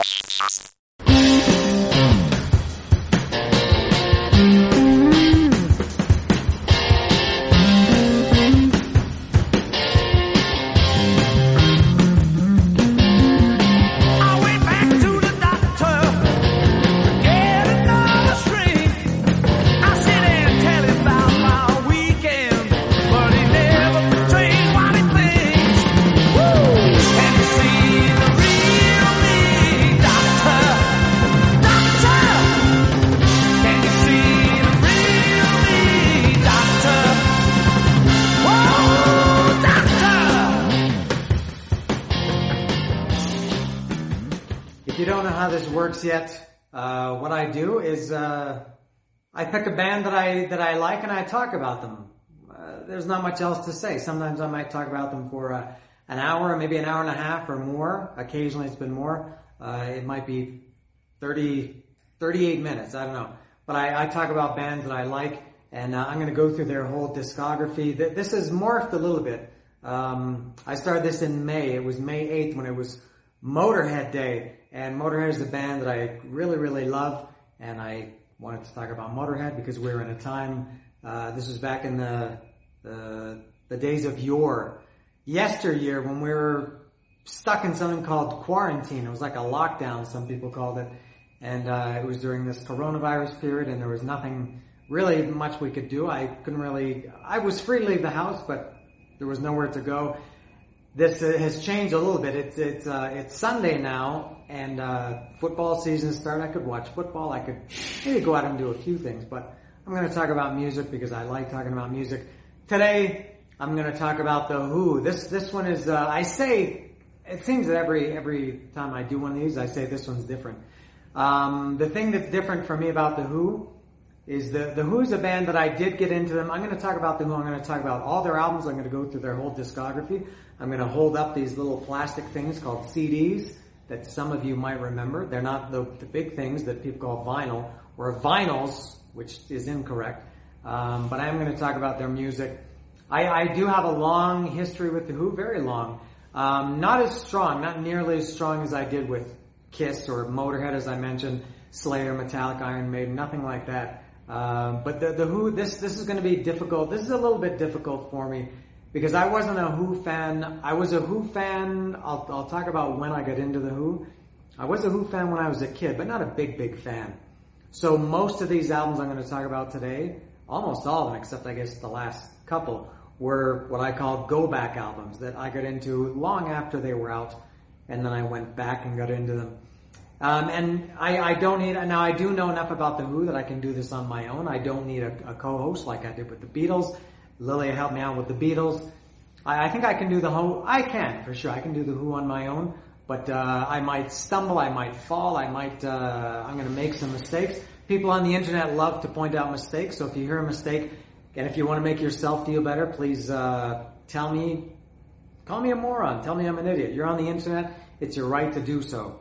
I this yet, uh, what I do is uh, I pick a band that I that I like and I talk about them. Uh, there's not much else to say. Sometimes I might talk about them for uh, an hour, maybe an hour and a half or more. Occasionally it's been more. Uh, it might be 30, 38 minutes. I don't know. But I, I talk about bands that I like and uh, I'm going to go through their whole discography. Th- This has morphed a little bit. Um, I started this in May. It was May 8th when it was Motorhead Day. And Motorhead is a band that I really, really love. And I wanted to talk about Motorhead because we were in a time, uh, this was back in the, the, the days of yore. Yesteryear when we were stuck in something called quarantine. It was like a lockdown, some people called it. And uh, it was during this coronavirus period and there was nothing really much we could do. I couldn't really, I was free to leave the house, but there was nowhere to go. This uh, has changed a little bit. It's it's uh, it's Sunday now, and uh, football season started. I could watch football. I could maybe go out and do a few things, but I'm going to talk about music because I like talking about music. Today, I'm going to talk about the Who. This this one is. Uh, I say it seems that every every time I do one of these, I say this one's different. Um, the thing that's different for me about the Who is the the Who's a band that I did get into them. I'm going to talk about the Who. I'm going to talk about all their albums. I'm going to go through their whole discography. I'm going to hold up these little plastic things called CDs that some of you might remember. They're not the, the big things that people call vinyl or vinyls, which is incorrect. Um, but I'm going to talk about their music. I, I do have a long history with the Who, very long. Um, not as strong, not nearly as strong as I did with Kiss or Motorhead, as I mentioned, Slayer, Metallica, Iron Maiden, nothing like that. Um, but the, the Who, this this is going to be difficult. This is a little bit difficult for me because I wasn't a Who fan. I was a Who fan. I'll, I'll talk about when I got into the Who. I was a Who fan when I was a kid, but not a big big fan. So most of these albums I'm going to talk about today, almost all of them, except I guess the last couple, were what I call go back albums that I got into long after they were out, and then I went back and got into them. Um, and I, I don't need, now I do know enough about The Who that I can do this on my own. I don't need a, a co-host like I did with the Beatles. Lilia helped me out with the Beatles. I, I think I can do the Who, I can, for sure. I can do the Who on my own. But, uh, I might stumble, I might fall, I might, uh, I'm gonna make some mistakes. People on the internet love to point out mistakes, so if you hear a mistake, and if you want to make yourself feel better, please, uh, tell me, call me a moron, tell me I'm an idiot. You're on the internet, it's your right to do so.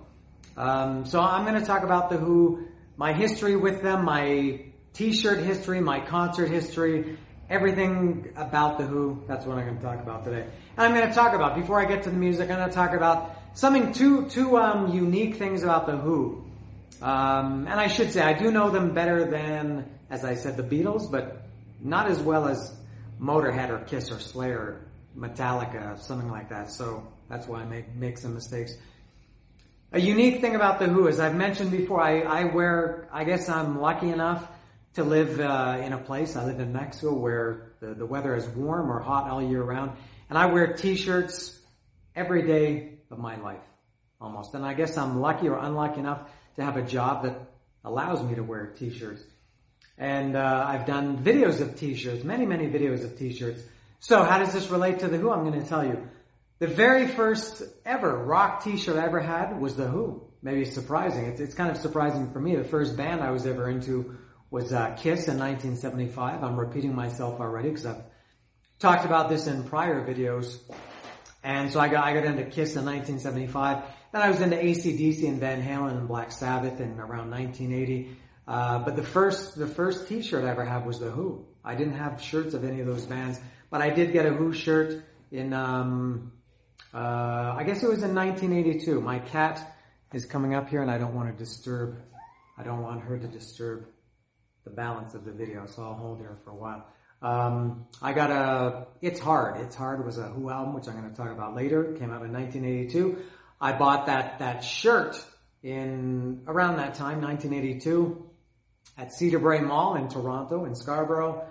Um, so I'm going to talk about the Who, my history with them, my T-shirt history, my concert history, everything about the Who. That's what I'm going to talk about today. And I'm going to talk about before I get to the music. I'm going to talk about something two two um, unique things about the Who. Um, and I should say I do know them better than, as I said, the Beatles, but not as well as Motorhead or Kiss or Slayer, Metallica, something like that. So that's why I make make some mistakes. A unique thing about the Who, as I've mentioned before, I, I wear, I guess I'm lucky enough to live uh, in a place, I live in Mexico, where the, the weather is warm or hot all year round. And I wear t-shirts every day of my life, almost. And I guess I'm lucky or unlucky enough to have a job that allows me to wear t-shirts. And uh, I've done videos of t-shirts, many, many videos of t-shirts. So how does this relate to The Who? I'm going to tell you. The very first ever rock t-shirt I ever had was The Who. Maybe it's surprising. It's, it's kind of surprising for me. The first band I was ever into was uh, Kiss in 1975. I'm repeating myself already because I've talked about this in prior videos. And so I got, I got into Kiss in 1975. Then I was into ACDC and Van Halen and Black Sabbath in around 1980. Uh, but the first, the first t-shirt I ever had was The Who. I didn't have shirts of any of those bands, but I did get a Who shirt in, um, uh, I guess it was in 1982. My cat is coming up here and I don't want to disturb, I don't want her to disturb the balance of the video, so I'll hold her for a while. Um, I got a, It's Hard. It's Hard was a Who album, which I'm going to talk about later. It came out in 1982. I bought that, that shirt in around that time, 1982, at Cedar Brae Mall in Toronto, in Scarborough.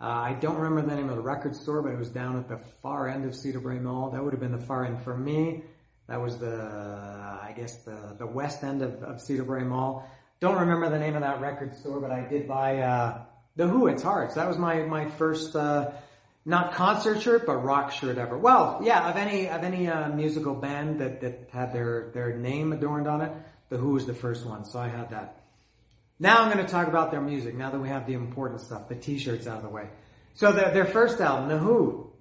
Uh, I don't remember the name of the record store, but it was down at the far end of Cedar Brae Mall. That would have been the far end for me. That was the, I guess the, the west end of, of Cedar Brae Mall. Don't remember the name of that record store, but I did buy, uh, The Who, It's Hard. So that was my, my first, uh, not concert shirt, but rock shirt ever. Well, yeah, of any, of any, uh, musical band that, that had their, their name adorned on it, The Who was the first one. So I had that. Now I'm going to talk about their music. Now that we have the important stuff, the T-shirts out of the way. So their their first album, The Who.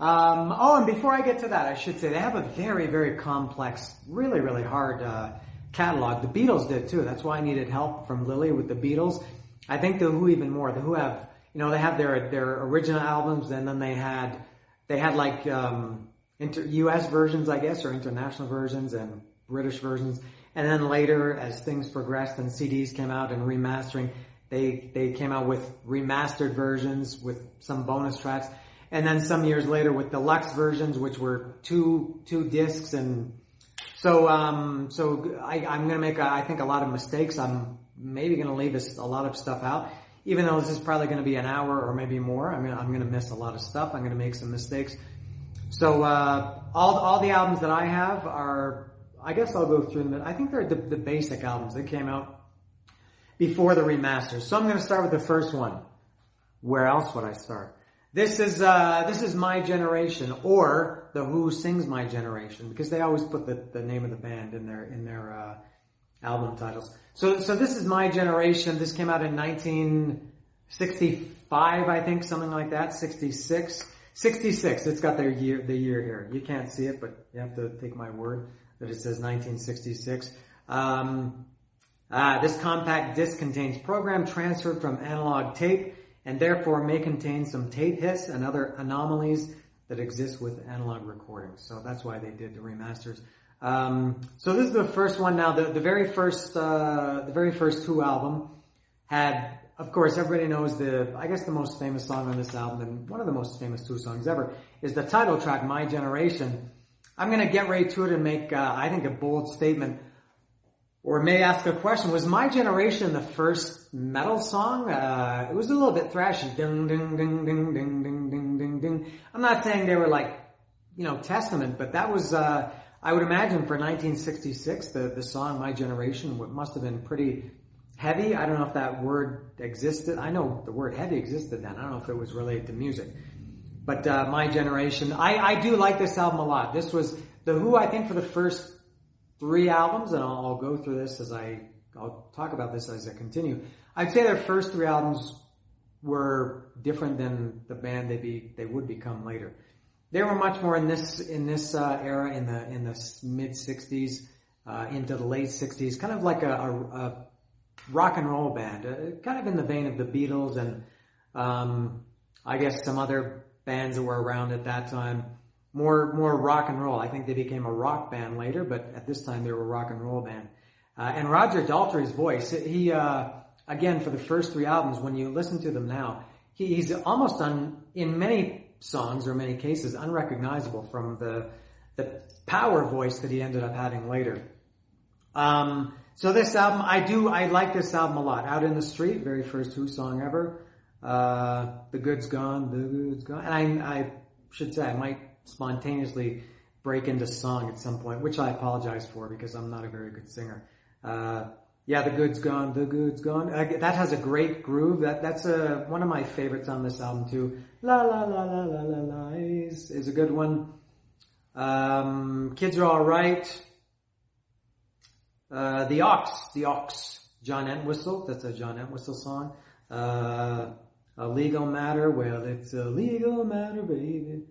Um, oh, and before I get to that, I should say they have a very very complex, really really hard uh, catalog. The Beatles did too. That's why I needed help from Lily with the Beatles. I think The Who even more. The Who have you know they have their their original albums, and then they had they had like um, inter, U.S. versions, I guess, or international versions and British versions. And then later, as things progressed and CDs came out and remastering, they, they came out with remastered versions with some bonus tracks. And then some years later with deluxe versions, which were two, two discs. And so, um, so I, I'm going to make, a, I think a lot of mistakes. I'm maybe going to leave a lot of stuff out. Even though this is probably going to be an hour or maybe more, I'm to, I'm to miss a lot of stuff. I'm going to make some mistakes. So, uh, all, all the albums that I have are I guess I'll go through them. I think they're the, the basic albums. that came out before the remasters. So I'm going to start with the first one. Where else would I start? This is uh, this is my generation, or the Who sings my generation, because they always put the, the name of the band in their in their uh, album titles. So so this is my generation. This came out in 1965, I think, something like that. 66, 66. It's got their year the year here. You can't see it, but you have to take my word that it says 1966. Um, uh, this compact disc contains program transferred from analog tape and therefore may contain some tape hiss and other anomalies that exist with analog recordings. So that's why they did the remasters. Um, so this is the first one now. The, the very first, uh, the very first Who album had, of course, everybody knows the, I guess the most famous song on this album and one of the most famous Who songs ever is the title track, My Generation. I'm going to get right to it and make, uh, I think, a bold statement, or may ask a question. Was my generation the first metal song? Uh, it was a little bit thrashy. Ding, ding, ding, ding, ding, ding, ding, ding, ding. I'm not saying they were like, you know, Testament, but that was, uh, I would imagine for 1966, the, the song My Generation must have been pretty heavy. I don't know if that word existed. I know the word heavy existed then. I don't know if it was related to music. But uh, my generation, I, I do like this album a lot. This was the Who. I think for the first three albums, and I'll, I'll go through this as I I'll talk about this as I continue. I'd say their first three albums were different than the band they be they would become later. They were much more in this in this uh, era in the in the mid '60s uh, into the late '60s, kind of like a, a, a rock and roll band, uh, kind of in the vein of the Beatles and um, I guess some other bands that were around at that time. More, more rock and roll. I think they became a rock band later, but at this time they were a rock and roll band. Uh, and Roger Daltrey's voice, he, uh, again, for the first three albums, when you listen to them now, he, he's almost un, in many songs or many cases unrecognizable from the, the power voice that he ended up having later. Um, so this album, I do, I like this album a lot. Out in the Street, very first Who song ever. Uh, the good's gone, the good's gone. And I, I should say I might spontaneously break into song at some point, which I apologize for because I'm not a very good singer. Uh, yeah, the good's gone, the good's gone. Uh, that has a great groove. That that's a one of my favorites on this album too. La la la la la la la is, is a good one. Um, kids are all right. Uh, the Ox, the Ox, John Entwistle. That's a John Entwistle song. Uh, a legal matter, well, it's a legal matter, baby.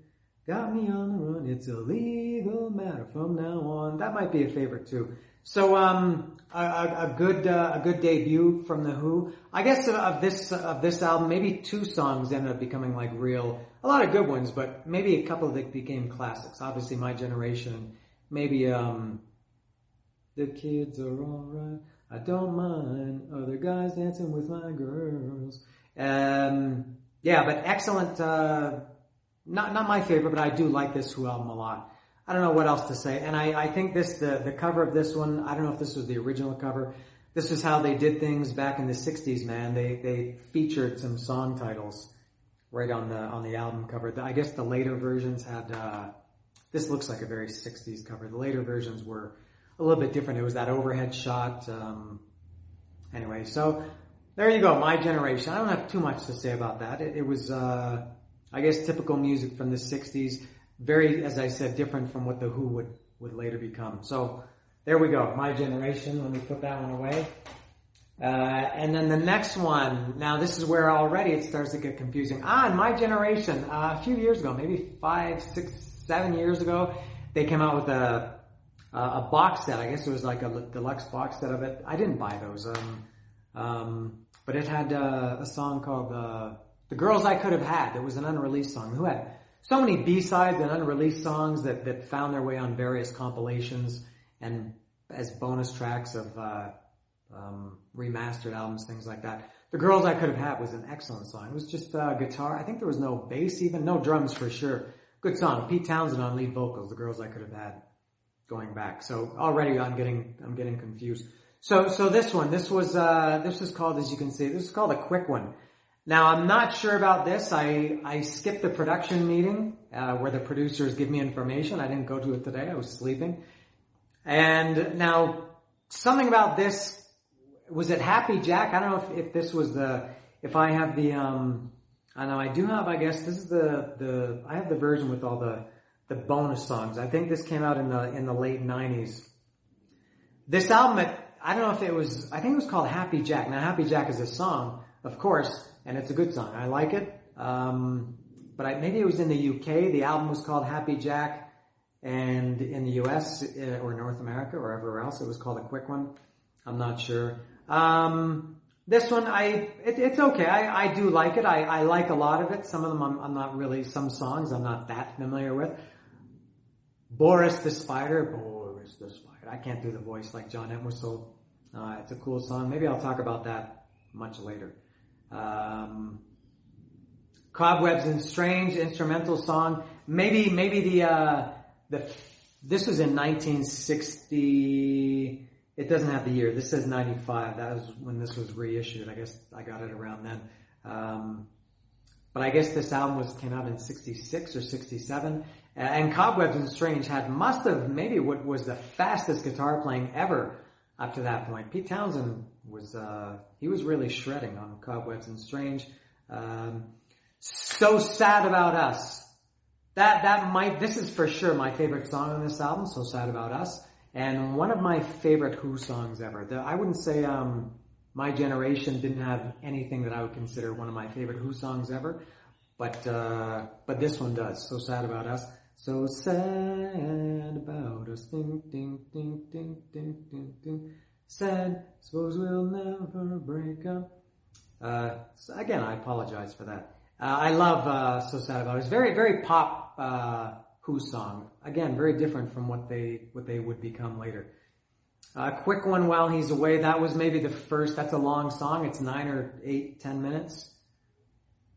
Got me on the run. It's a legal matter from now on. That might be a favorite too. So, um, a, a, good uh, a good debut from the Who. I guess of this of this album, maybe two songs ended up becoming like real. A lot of good ones, but maybe a couple that became classics. Obviously, my generation. Maybe um, The kids are alright. I don't mind other guys dancing with my girls. Um, yeah, but excellent. Uh, not not my favorite, but I do like this Who album a lot. I don't know what else to say, and I, I think this the the cover of this one. I don't know if this was the original cover. This is how they did things back in the '60s, man. They they featured some song titles right on the on the album cover. I guess the later versions had. Uh, this looks like a very '60s cover. The later versions were a little bit different. It was that overhead shot. Um, anyway, so there you go. My generation. I don't have too much to say about that. It, it was, uh, I guess, typical music from the '60s. Very, as I said, different from what the Who would would later become. So there we go. My generation. Let me put that one away. Uh, and then the next one. Now this is where already it starts to get confusing. Ah, my generation. Uh, a few years ago, maybe five, six, seven years ago, they came out with a a box set. I guess it was like a deluxe box set of it. I didn't buy those, um, um, but it had uh, a song called uh, "The Girls I Could Have Had." It was an unreleased song. Who had so many B sides and unreleased songs that that found their way on various compilations and as bonus tracks of uh, um, remastered albums, things like that. "The Girls I Could Have Had" was an excellent song. It was just uh, guitar. I think there was no bass, even no drums for sure. Good song. Pete Townshend on lead vocals. "The Girls I Could Have Had." going back. So already I'm getting I'm getting confused. So so this one, this was uh, this is called as you can see, this is called a quick one. Now I'm not sure about this. I I skipped the production meeting uh, where the producers give me information. I didn't go to it today. I was sleeping. And now something about this was it Happy Jack? I don't know if, if this was the if I have the um I know I do have I guess this is the the I have the version with all the the bonus songs. I think this came out in the in the late '90s. This album, I don't know if it was. I think it was called Happy Jack. Now, Happy Jack is a song, of course, and it's a good song. I like it. Um, but I, maybe it was in the UK. The album was called Happy Jack, and in the US uh, or North America or everywhere else, it was called a quick one. I'm not sure. Um, this one, I it, it's okay. I, I do like it. I, I like a lot of it. Some of them I'm, I'm not really. Some songs I'm not that familiar with. Boris the Spider, Boris the Spider. I can't do the voice like John Entwistle. Uh, it's a cool song. Maybe I'll talk about that much later. Um, Cobwebs and Strange instrumental song. Maybe maybe the uh, the this was in 1960. It doesn't have the year. This says 95. That was when this was reissued. I guess I got it around then. Um, but I guess this album was came out in 66 or 67. And Cobwebs and Strange had must have maybe what was the fastest guitar playing ever up to that point. Pete Townshend was uh, he was really shredding on Cobwebs and Strange. Um, so sad about us. That that might this is for sure my favorite song on this album. So sad about us, and one of my favorite Who songs ever. The, I wouldn't say um, my generation didn't have anything that I would consider one of my favorite Who songs ever, but uh, but this one does. So sad about us. So sad about us. Ding, ding, ding, ding, ding, ding, ding. Sad, suppose we'll never break up. Uh, so again, I apologize for that. Uh, I love uh, So Sad About Us. Very, very pop uh, Who song. Again, very different from what they what they would become later. A quick one while he's away. That was maybe the first. That's a long song. It's nine or eight, ten minutes.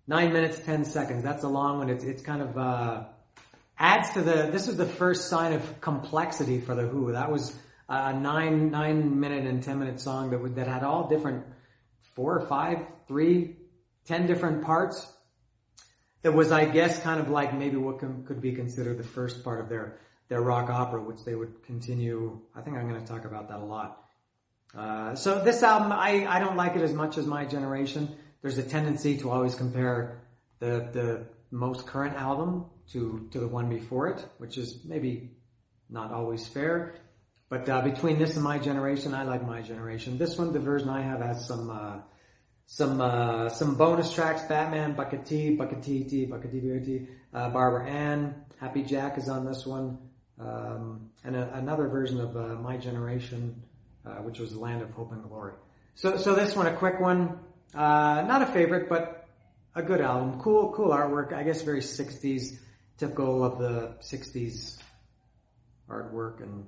Nine minutes, ten seconds. That's a long one. It's it's kind of uh, adds to the, this is the first sign of complexity for the Who. That was a nine, nine minute and 10 minute song that would, that had all different four or five, three, ten different parts. It was, I guess, kind of like maybe what could be considered the first part of their, their rock opera, which they would continue. I think I'm going to talk about that a lot. Uh, so this album, I, I don't like it as much as my generation. There's a tendency to always compare the, the most current album to, to the one before it, which is maybe not always fair. But uh, between this and my generation, I like my generation. This one, the version I have, has some uh, some uh, some bonus tracks. Batman, Bucket T, Bucket T T, Bucket T B T. Uh, Barbara Ann, Happy Jack is on this one, um, and a, another version of uh, My Generation, uh, which was Land of Hope and Glory. So so this one, a quick one, not a favorite, but a good album. Cool cool artwork. I guess very 60s typical of the 60s artwork and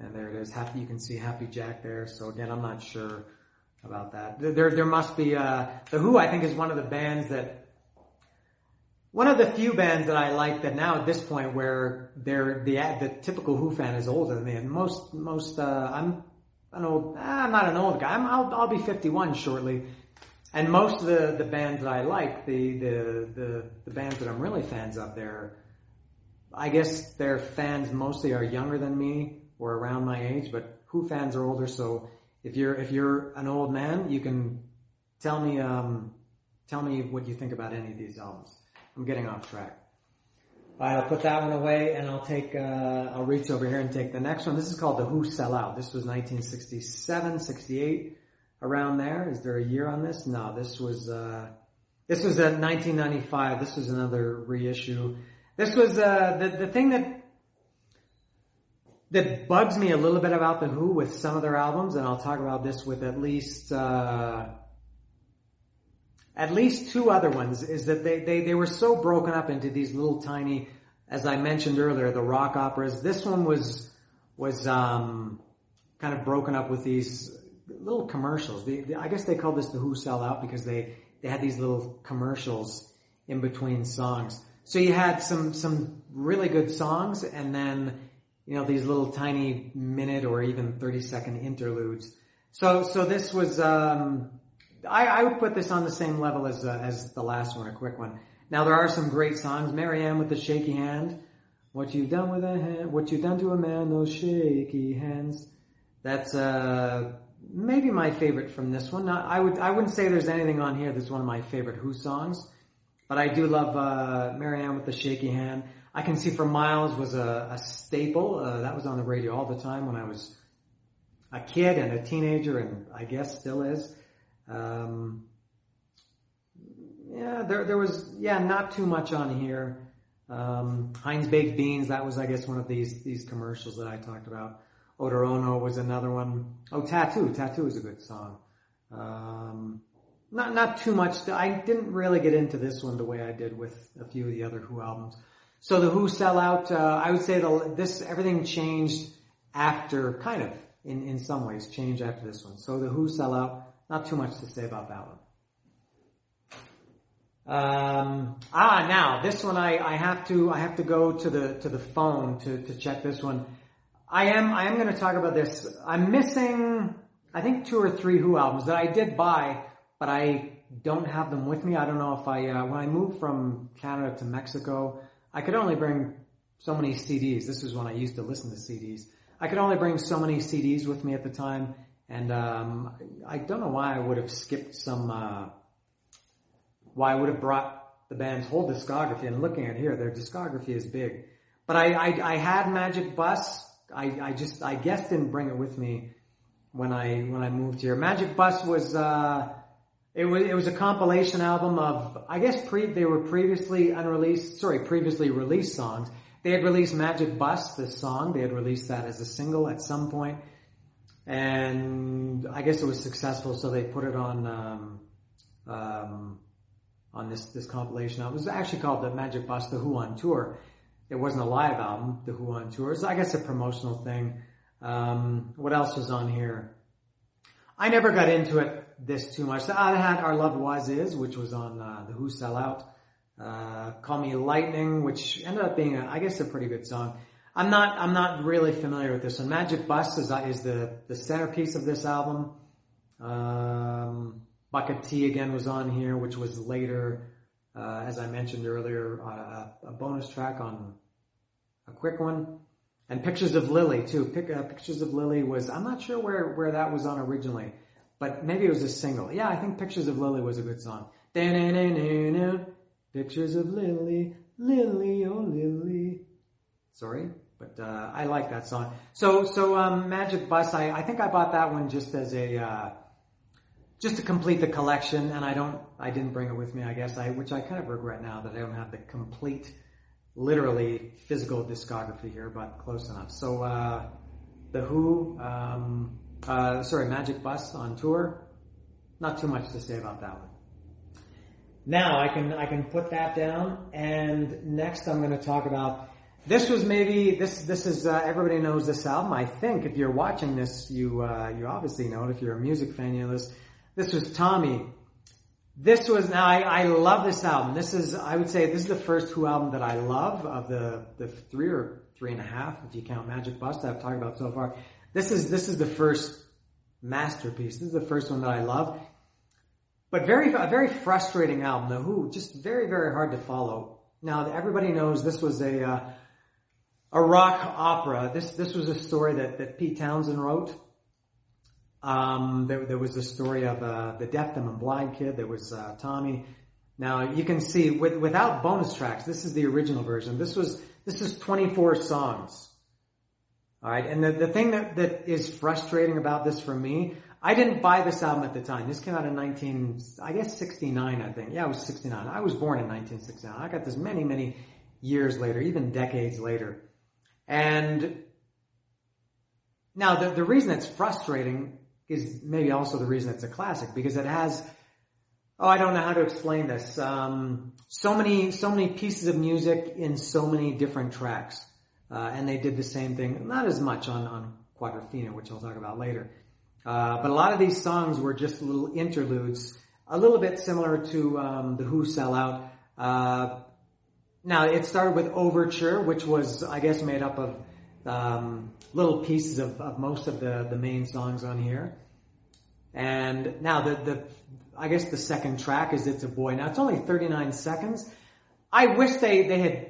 And there it is. Happy, you can see Happy Jack there. So again, I'm not sure about that. There, there must be, uh, The Who I think is one of the bands that, one of the few bands that I like that now at this point where they're, the, the typical Who fan is older than me. And most, most, uh, I'm an old, ah, I'm not an old guy. I'm, I'll, I'll be 51 shortly. And most of the, the bands that I like, the, the, the, the bands that I'm really fans of, they're, I guess their fans mostly are younger than me or around my age, but Who fans are older. So if you're, if you're an old man, you can tell me, um, tell me what you think about any of these albums. I'm getting off track. Alright, I'll put that one away and I'll take, uh, I'll reach over here and take the next one. This is called The Who Sell Out. This was 1967, 68 around there. Is there a year on this? No, this was, uh, this was at 1995. This was another reissue. This was, uh, the, the thing that, that bugs me a little bit about The Who with some of their albums, and I'll talk about this with at least, uh, at least two other ones, is that they, they, they were so broken up into these little tiny, as I mentioned earlier, the rock operas. This one was, was, um, kind of broken up with these little commercials. I guess they called this the Who Sell Out because they, they had these little commercials in between songs. So you had some, some really good songs and then, you know, these little tiny minute or even 30 second interludes. So, so this was, um, I, I would put this on the same level as, uh, as the last one, a quick one. Now there are some great songs. Marianne with the shaky hand. What you've done with a hand, what you've done to a man, those shaky hands. That's, uh, maybe my favorite from this one. Not, I would I wouldn't say there's anything on here that's one of my favorite Who songs, but I do love uh, Marianne with the shaky hand. I can see for miles was a, a staple. Uh, that was on the radio all the time when I was a kid and a teenager, and I guess still is. Um, yeah, there there was yeah not too much on here. Um, Heinz baked beans. That was I guess one of these these commercials that I talked about. Odorono was another one. Oh, Tattoo. Tattoo is a good song. Um, not, not too much. I didn't really get into this one the way I did with a few of the other Who albums. So the Who sell out, uh, I would say the, this, everything changed after, kind of, in, in some ways, changed after this one. So the Who sell out, not too much to say about that one. Um, ah, now this one I, I have to I have to go to the to the phone to to check this one. I am I am going to talk about this. I'm missing I think two or three Who albums that I did buy, but I don't have them with me. I don't know if I uh, when I moved from Canada to Mexico, I could only bring so many CDs. This was when I used to listen to CDs. I could only bring so many CDs with me at the time, and um, I don't know why I would have skipped some. Uh, why I would have brought the band's whole discography. And looking at here, their discography is big. But I, I, I had Magic Bus. I, I just, I guess didn't bring it with me when I, when I moved here. Magic Bus was, uh, it was, it was a compilation album of, I guess pre, they were previously unreleased, sorry, previously released songs. They had released Magic Bus, this song. They had released that as a single at some. And I guess it was successful, so they put it on, um, um, on this, this compilation. It was actually called the Magic Bus, The Who on Tour. It wasn't a live album, The Who on Tour. It's, I guess, a promotional thing. Um, what else was on here? I never got into it this too much. I had Our Love Was Is, which was on uh, The Who Sell Out. Uh, Call Me Lightning, which ended up being, a, I guess, a pretty good song. I'm not, I'm not really familiar with this one. Magic Bus is, is the, the centerpiece of this album. Um, Bucket T again was on here, which was later, uh, as I mentioned earlier, uh, a bonus track on a quick one. And Pictures of Lily too. Pic, uh, Pictures of Lily was, I'm not sure where, where that was on originally, but maybe it was a single. Yeah, I think Pictures of Lily was a good song. Pictures of Lily, Lily, oh Lily. Sorry, but uh, I like that song. So, so um, Magic Bus, I, I think I bought that one just as a, uh, just to complete the collection, and I don't, I didn't bring it with me, I guess, I, which I kind of regret now that I don't have the complete, literally physical discography here, but close enough. So, uh, The Who, um, uh, sorry, Magic Bus on tour, not too much to say about that one. Now I can, I can put that down, and next I'm going to talk about, This was maybe this this is uh, everybody knows this album. I think if you're watching this, you uh, you obviously know it. If you're a music fan, you know this. This was Tommy. This was now I, I love this album. This is I would say this is the first Who album that I love of the the three or three and a half if you count Magic Bus that I've talked about so far. This is this is the first masterpiece. This is the first one that I love. But very a very frustrating album. The Who just very very hard to follow. Now everybody knows this was a uh, a rock opera. This this was a story that that Pete Townshend wrote. Um, there, there was the story of uh, the deaf, dumb, and blind kid. There was uh, Tommy. Now you can see with, without bonus tracks. This is the original version. This was this is 24 songs. All right, and the, the thing that, that is frustrating about this for me, I didn't buy this album at the time. This came out in 19, I guess 69, I think. Yeah, it was 69. I was born in 1969. I got this many, many years later, even decades later. And now the, the reason it's frustrating is maybe also the reason it's a classic because it has, oh, I don't know how to explain this. Um, so many, so many pieces of music in so many different tracks. Uh, and they did the same thing, not as much on, on Quadrophenia, which I'll talk about later. Uh, but a lot of these songs were just little interludes, a little bit similar to um, the Who Sell Out. Uh, now it started with Overture, which was, I guess, made up of um, little pieces of, of, most of the, the main songs on here. And now the, the, I guess the second track is It's a Boy. Now it's only 39 seconds. I wish they, they had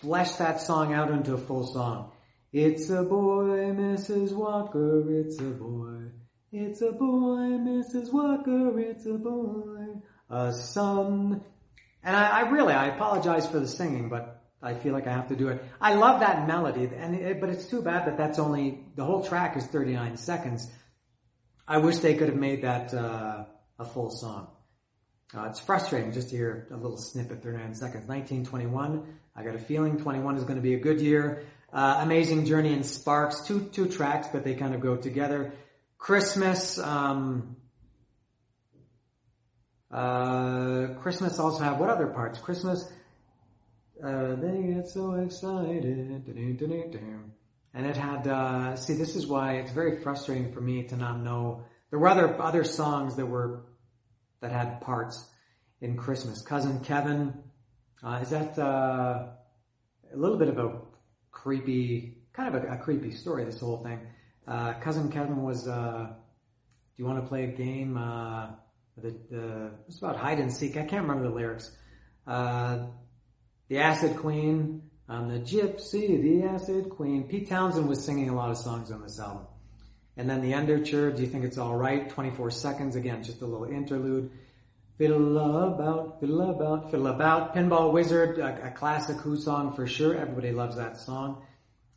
fleshed that song out into a full song. It's a boy, Mrs. Walker, it's a boy. It's a boy, Mrs. Walker, it's a boy. A son. And I, I really, I apologize for the singing, but I feel like I have to do it. I love that melody, and it, but it's too bad that that's only the whole track is 39 seconds. I wish they could have made that uh, a full song. Uh, it's frustrating just to hear a little snippet, 39 seconds. 1921. I got a feeling 21 is going to be a good year. Uh, Amazing Journey and Sparks, two two tracks, but they kind of go together. Christmas. Um, uh, Christmas also have what other parts? Christmas. Uh, they get so excited. And it had, uh, see, this is why it's very frustrating for me to not know. There were other, other songs that were, that had parts in Christmas. Cousin Kevin, uh, is that, uh, a little bit of a creepy, kind of a, a creepy story, this whole thing. Uh, Cousin Kevin was, uh, do you want to play a game? Uh, the, the, it's about hide and seek. I can't remember the lyrics. Uh, the Acid Queen, I'm the Gypsy, the Acid Queen. Pete Townshend was singing a lot of songs on this album. And then the Underture, Do You Think It's Alright? 24 seconds, again, just a little interlude. Fiddle about, fiddle about, fiddle about. Pinball Wizard, a, a classic Who song for sure. Everybody loves that song.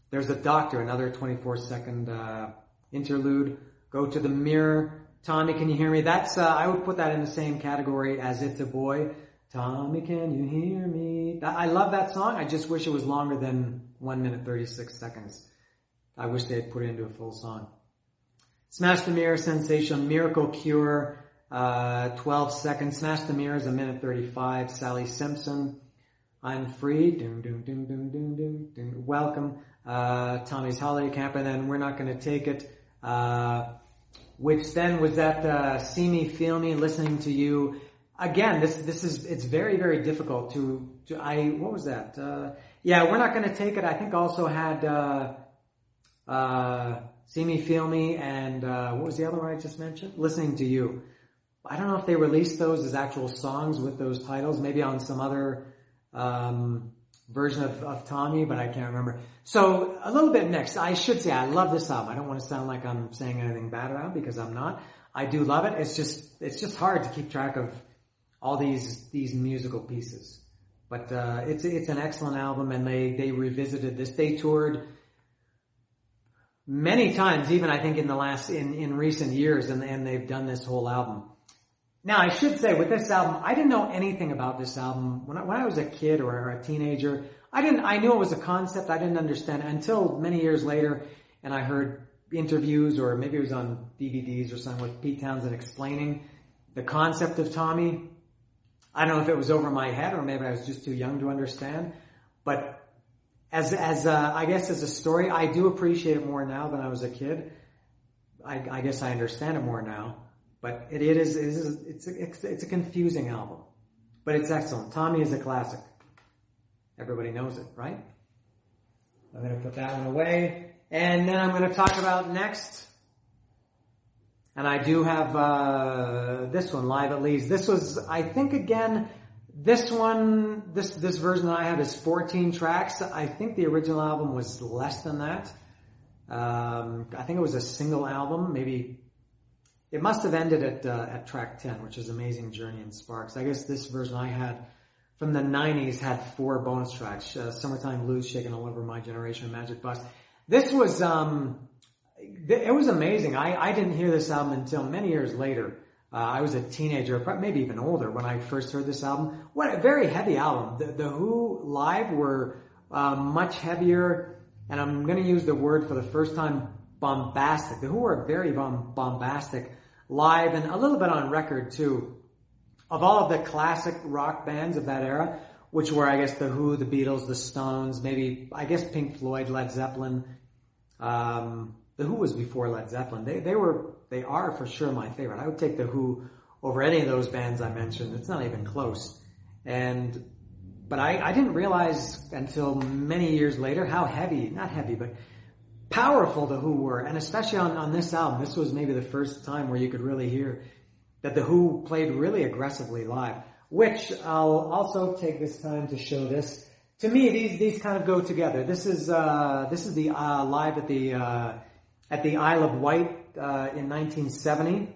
There's a Doctor, another 24 second uh, interlude. Go to the Mirror. Tommy, can you hear me? That's, uh, I would put that in the same category as It's a Boy. Tommy, can you hear me? I love that song. I just wish it was longer than 1 minute 36 seconds. I wish they had put it into a full song. Smash the Mirror, Sensation, Miracle Cure, uh, 12 seconds. Smash the Mirror is a minute 35. Sally Simpson, I'm Free, doom, doom, doom, doom, doom, doom, doom. Welcome, uh, Tommy's Holiday Camp, and then We're Not Gonna Take It, uh, which then was that, uh, See Me, Feel Me, Listening to You, again, this this is it's very very difficult to to I what was that? Uh, yeah, we're not going to take it. I think also had uh, uh, see me, feel me, and uh, what was the other one I just mentioned? Listening to you. I don't know if they released those as actual songs with those titles, maybe on some other um, version of, of Tommy, but I can't remember. So a little bit mixed. I should say I love this album. I don't want to sound like I'm saying anything bad about it because I'm not. I do love it. It's just it's just hard to keep track of all these these musical pieces. But uh, it's it's an excellent album, and they they revisited this. They toured many times, even I think in the last in in recent years, and and they've done this whole album. Now I should say with this album, I didn't know anything about this album when I, when I was a kid or a teenager. I didn't. I knew it was a concept. I didn't understand until many years later, and I heard interviews or maybe it was on DVDs or something with Pete Townshend explaining the concept of Tommy I don't know if it was over my head or maybe I was just too young to understand, but as as uh, I guess as a story, I do appreciate it more now than I was a kid. I, I guess I understand it more now, but it, it is it is it's a, it's, it's a confusing album, but it's excellent. Tommy is a classic. Everybody knows it, right? I'm going to put that one away, and then I'm going to talk about next. And I do have uh, this one live at Leeds. This was, I think, again this one, this this version that I have is 14 tracks. I think the original album was less than that. Um, I think it was a single album. Maybe it must have ended at uh, at track 10, which is Amazing Journey and Sparks. I guess this version I had from the 90s had four bonus tracks: uh, Summertime Blues, Shaking All Over My Generation, Magic Bus. This was um, it was amazing. I I didn't hear this album until many years later. Uh, I was a teenager, maybe even older, when I first heard this album. What a very heavy album. The, the Who live were uh, much heavier, and I'm going to use the word for the first time, bombastic. The Who were very bomb- bombastic live and a little bit on record too. Of all of the classic rock bands of that era, which were, I guess, the Who, the Beatles, the Stones, maybe, I guess, Pink Floyd, Led Zeppelin. Um, the Who was before Led Zeppelin. They they were they are for sure my favorite. I would take the Who over any of those bands I mentioned. It's not even close. And but I, I didn't realize until many years later how heavy, not heavy, but powerful the Who were. And especially on, on this album, this was maybe the first time where you could really hear that the Who played really aggressively live, which I'll also take this time to show this. To me, these, these kind of go together. This is, uh, this is the, uh, live at the, uh, at the Isle of Wight uh, in 1970,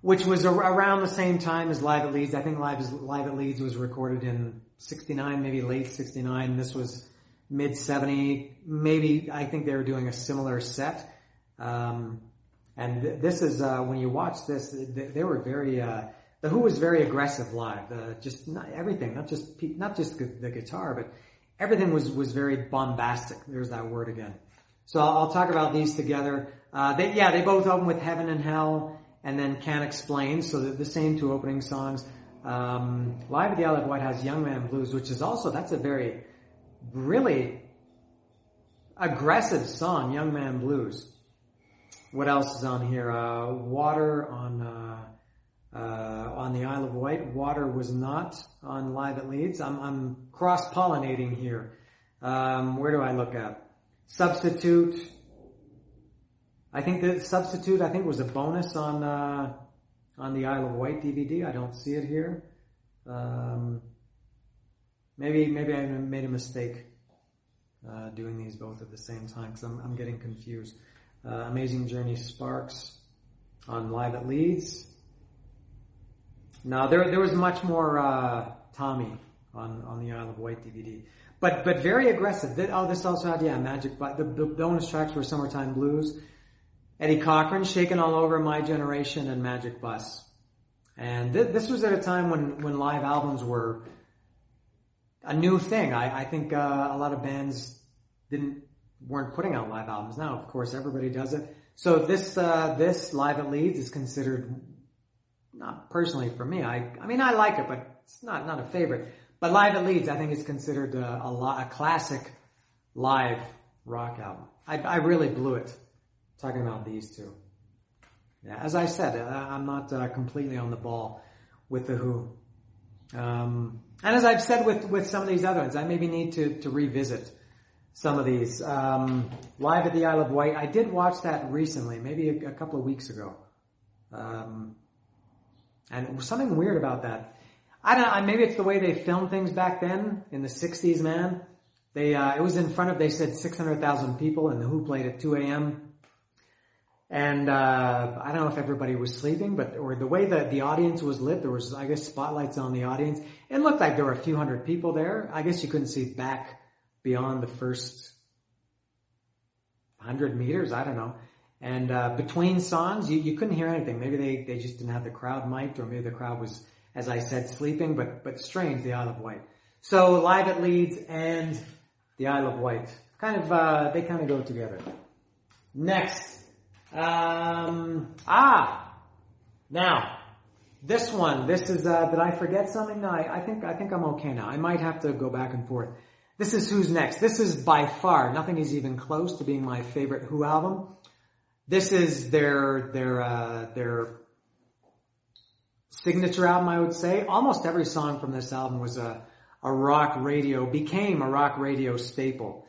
which was around the same time as Live at Leeds. I think Live, Live at Leeds was recorded in 69, maybe late 69. This was mid 70. Maybe I think they were doing a similar set. Um, and th- this is uh, when you watch this, they, they were very. Uh, the Who was very aggressive live. Uh, just not everything, not just not just the guitar, but everything was was very bombastic. There's that word again. So I'll, talk about these together. Uh, they, yeah, they both open with Heaven and Hell and then Can't Explain. So the, the same two opening songs. Um, Live at the Isle of Wight has Young Man Blues, which is also, that's a very, really aggressive song, Young Man Blues. What else is on here? Uh, water on, uh, uh, on the Isle of Wight. Water was not on Live at Leeds. I'm, I'm cross-pollinating here. Um, where do I look at? Substitute. I think the substitute I think was a bonus on uh, on the Isle of Wight DVD. I don't see it here. Um, maybe maybe I made a mistake uh, doing these both at the same time because I'm, I'm getting confused. Uh, Amazing Journey Sparks on Live at Leeds. Now there there was much more uh, Tommy on on the Isle of Wight DVD but but very aggressive. Oh, this also had yeah, Magic. But the, the bonus tracks were "Summertime Blues," Eddie Cochran, "Shakin' All Over My Generation," and "Magic Bus." And th- this was at a time when when live albums were a new thing. I, I think uh, a lot of bands didn't weren't putting out live albums. Now, of course, everybody does it. So this uh, this live at Leeds is considered not personally for me. I I mean I like it, but it's not not a favorite. But Live at Leeds, I think, is considered a, a, a classic live rock album. I, I, really blew it talking about these two. Yeah, as I said, uh, I'm not uh, completely on the ball with the Who. Um, and as I've said with, with some of these other ones, I maybe need to, to revisit some of these. Um, Live at the Isle of Wight, I did watch that recently, maybe a, a couple of weeks ago. Um, and something weird about that. I don't know, maybe it's the way they filmed things back then in the 60s, man. They, uh, it was in front of, they said 600,000 people and the Who played at 2 a.m. And, uh, I don't know if everybody was sleeping, but, or the way that the audience was lit, there was, I guess, spotlights on the audience. It looked like there were a few hundred people there. I guess you couldn't see back beyond the first hundred meters. I don't know. And, uh, between songs, you, you couldn't hear anything. Maybe they, they just didn't have the crowd mic'd or maybe the crowd was as I said, sleeping, but, but strange, the Isle of Wight. So live at Leeds and the Isle of Wight. Kind of, uh, they kind of go together. Next. Um, ah! Now, this one, this is, uh, did I forget something? No, I, I think, I think I'm okay now. I might have to go back and forth. This is Who's Next. This is by far, nothing is even close to being my favorite Who album. This is their, their, uh, their signature album, I would say. Almost every song from this album was a, a rock radio, became a rock radio staple.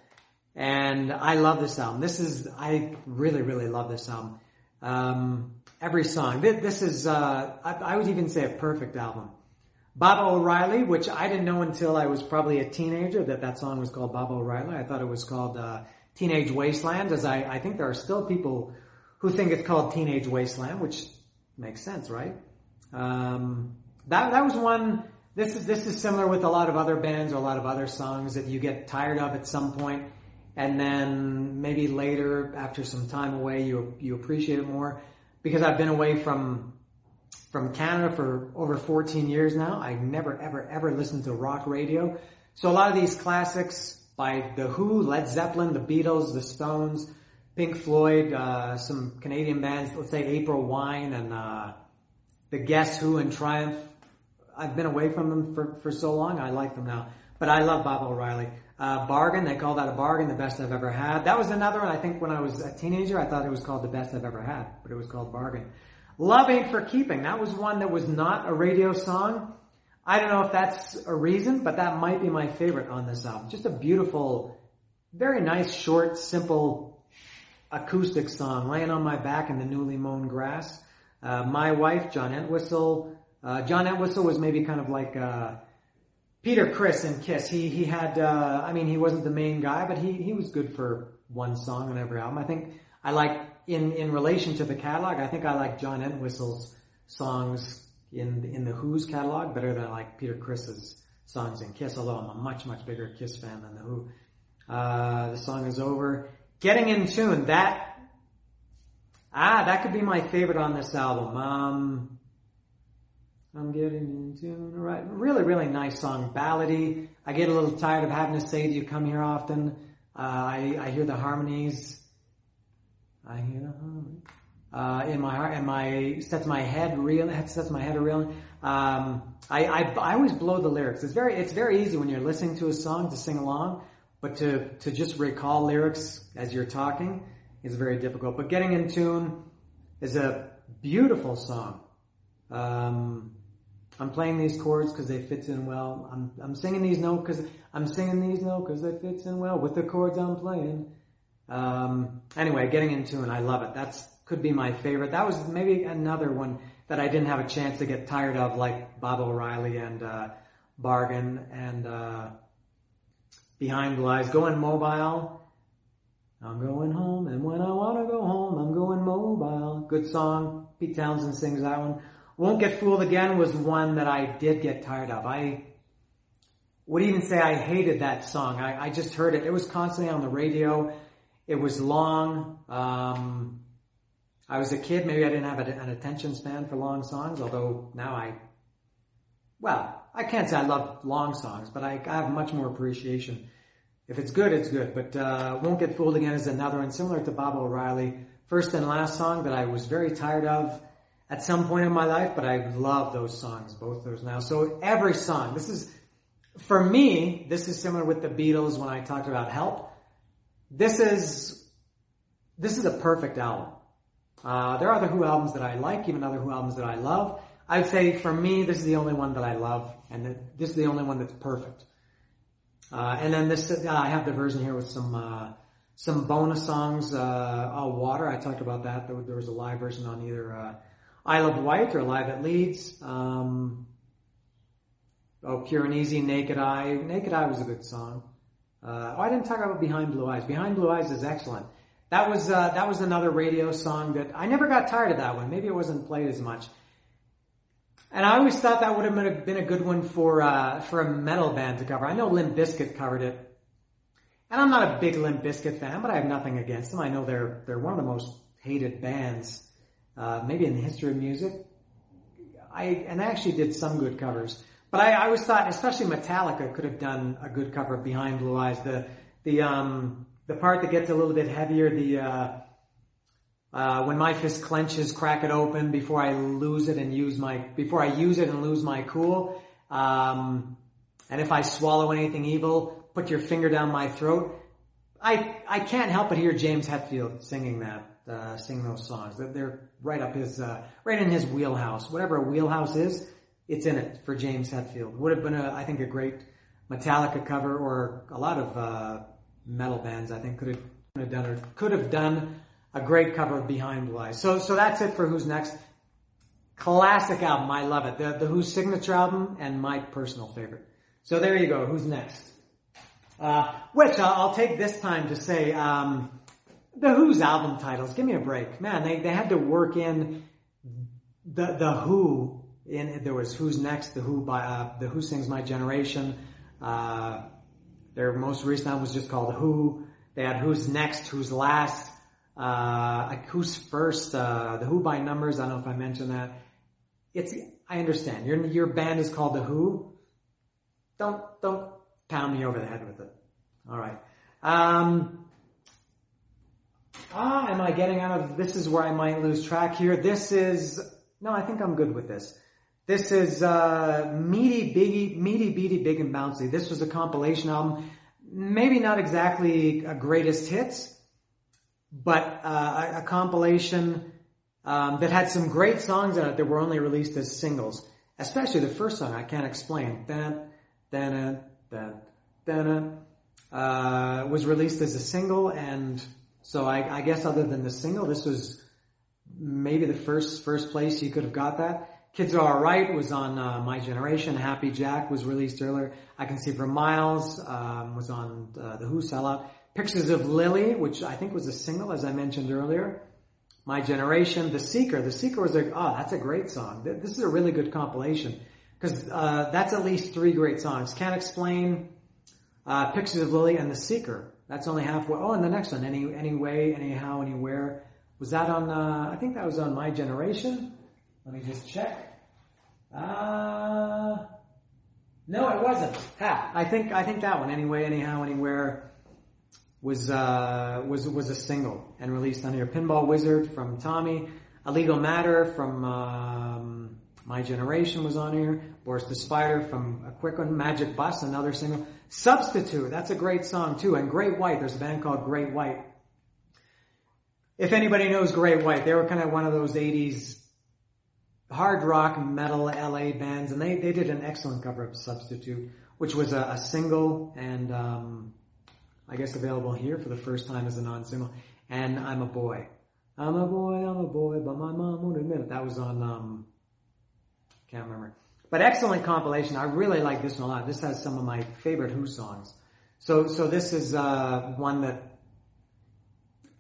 And I love this album. This is, I really, really love this album. Um, every song. This, this is, uh, I, I would even say a perfect album. Baba O'Riley, which I didn't know until I was probably a teenager that that song was called Baba O'Riley. I thought it was called uh, Teenage Wasteland, as I, I think there are still people who think it's called Teenage Wasteland, which makes sense, right? Um, that that was one. This is this is similar with a lot of other bands or a lot of other songs that you get tired of at some point, and then maybe later, after some time away, you you appreciate it more. Because I've been away from from Canada for over 14 years now. I never, ever, ever listened to rock radio. So a lot of these classics by The Who, Led Zeppelin, The Beatles, The Stones, Pink Floyd, uh, some Canadian bands, let's say April Wine and uh, The Guess Who and Triumph. I've been away from them for, for so long. I like them now. But I love Baba O'Riley. Uh, bargain, they call that a bargain, the best I've ever had. That was another one. I think when I was a teenager, I thought it was called the best I've ever had, but it was called bargain. Love Ain't for Keeping. That was one that was not a radio song. I don't know if that's a reason, but that might be my favorite on this album. Just a beautiful, very nice, short, simple acoustic song, laying on my back in the newly mown grass. Uh, my wife, John Entwistle. Uh, John Entwistle was maybe kind of like uh, Peter Criss in Kiss. He he had, uh, I mean, he wasn't the main guy, but he he was good for one song on every album. I think I like in in relation to the catalog. I think I like John Entwistle's songs in in the Who's catalog better than I like Peter Criss's songs in Kiss. Although I'm a much much bigger Kiss fan than the Who. Uh, the song is over. Getting in tune. That ah, that could be my favorite on this album. Um, I'm getting in tune. Right, really really nice song, ballady. I get a little tired of having to say, "Do you come here often?" Uh, I I hear the harmonies. I hear the harmony. Uh, in my heart, and my sets my head real, sets my head reeling. Um, I, I, I always blow the lyrics. It's very, it's very easy when you're listening to a song to sing along, but to, to just recall lyrics as you're talking is very difficult. But getting in tune is a beautiful song. Um, I'm playing these chords because they fit in well. I'm, I'm singing these notes because I'm singing these notes because they fit in well with the chords I'm playing. Um, anyway, getting into and I love it. That's could be my favorite. That was maybe another one that I didn't have a chance to get tired of, like Baba O'Riley and uh, Bargain and uh, Behind Eyes. Going mobile. I'm going home, and when I want to go home, I'm going mobile. Good song. Pete Townshend sings that one. Won't Get Fooled Again was one that I did get tired of. I would even say I hated that song. I, I just heard it. It was constantly on the radio. It was long. Um, I was a kid. Maybe I didn't have an attention span for long songs, although now I, well, I can't say I love long songs, but I, I have much more appreciation. If it's good, it's good. But uh, Won't Get Fooled Again is another one similar to Baba O'Riley. First and last song that I was very tired of at some point in my life, but I love those songs, both those now. So every song, this is, for me, this is similar with the Beatles when I talked about Help. This is, this is a perfect album. Uh, there are other Who albums that I like, even other Who albums that I love. I'd say for me, this is the only one that I love, and this is the only one that's perfect. Uh, and then this, uh, I have the version here with some uh, some bonus songs. Uh, Water, I talked about that. There, was a live version on either uh, Isle of Wight or Live at Leeds. Um, oh, Pure and Easy, Naked Eye. Naked Eye was a good song. Uh, oh, I didn't talk about Behind Blue Eyes. Behind Blue Eyes is excellent. That was uh, that was another radio song that I never got tired of that one. Maybe it wasn't played as much. And I always thought that would have been a good one for uh, for a metal band to cover. I know Limp Bizkit covered it, and I'm not a big Limp Bizkit fan, but I have nothing against them. I know they're they're one of the most hated bands, uh, maybe in the history of music. I and I actually did some good covers, but I, I always thought, especially Metallica, could have done a good cover of Behind Blue Eyes. The the um the part that gets a little bit heavier, the uh, uh, when my fist clenches, crack it open before I lose it and use my before I use it and lose my cool. Um, and if I swallow anything evil, put your finger down my throat. I I can't help but hear James Hetfield singing that, uh, sing those songs. They're- They're right up his, uh, right in his wheelhouse. Whatever a wheelhouse is, it's in it for James Hetfield. Would have been a, I think, a great Metallica cover, or a lot of uh, metal bands. I think could have could have done or could have done a great cover of Behind Blue Eyes. So so that's it for Who's Next. Classic album, I love it. The the Who's signature album and my personal favorite. So there you go. Who's next? Uh, which I'll, I'll take this time to say, um, the Who's album titles. Give me a break, man. They they had to work in the the Who. In there was Who's Next, the Who by uh, the Who sings My Generation. Uh, their most recent album was just called Who. They had Who's Next, Who's Last, uh, Who's First, uh, the Who by Numbers. I don't know if I mentioned that. It's I understand your your band is called the Who. Don't don't pound me over the head with it. All right. Um, ah, am I getting out of? This is where I might lose track here. This is no. I think I'm good with this. This is uh, meaty, biggy, meaty, beaty, big and bouncy. This was a compilation album. Maybe not exactly a greatest hits, but uh, a, compilation um, that had some great songs in it that were only released as singles. Especially the first song, I can't explain. Dun, dun, dun, uh, was released as a single, and so I, I guess other than the single, this was maybe the first first place you could have got that. Kids Are Alright was on uh, My Generation. Happy Jack was released earlier. I Can See for Miles um, was on uh, the Who sellout. Pictures of Lily, which I think was a single, as I mentioned earlier. My Generation, The Seeker. The Seeker was a, oh, that's a great song. This is a really good compilation. Because uh, that's at least three great songs. Can't Explain, uh, Pictures of Lily, and The Seeker. That's only halfway. Oh, and the next one, Any any Way, Anyhow, Anywhere. Was that on, uh, I think that was on My Generation. Let me just check. Uh, no, it wasn't. Ha, I think, I think that one, Anyway, Anyhow, Anywhere, was, uh, was, was a single and released on here. Pinball Wizard from Tommy. A Legal Matter from, um, My Generation was on here. Boris the Spider from A Quick One. Magic Bus, another single. Substitute, that's a great song too. And Great White, there's a band called Great White. If anybody knows Great White, they were kind of one of those 80s hard rock metal LA bands, and they, they did an excellent cover of Substitute, which was a, a single and um, I guess available here for the first time as a non-single. And I'm a boy. I'm a boy, I'm a boy, but my mom won't admit it. That was on, um, can't remember. But excellent compilation. I really like this one a lot. This has some of my favorite Who songs. So, so this is, uh, one that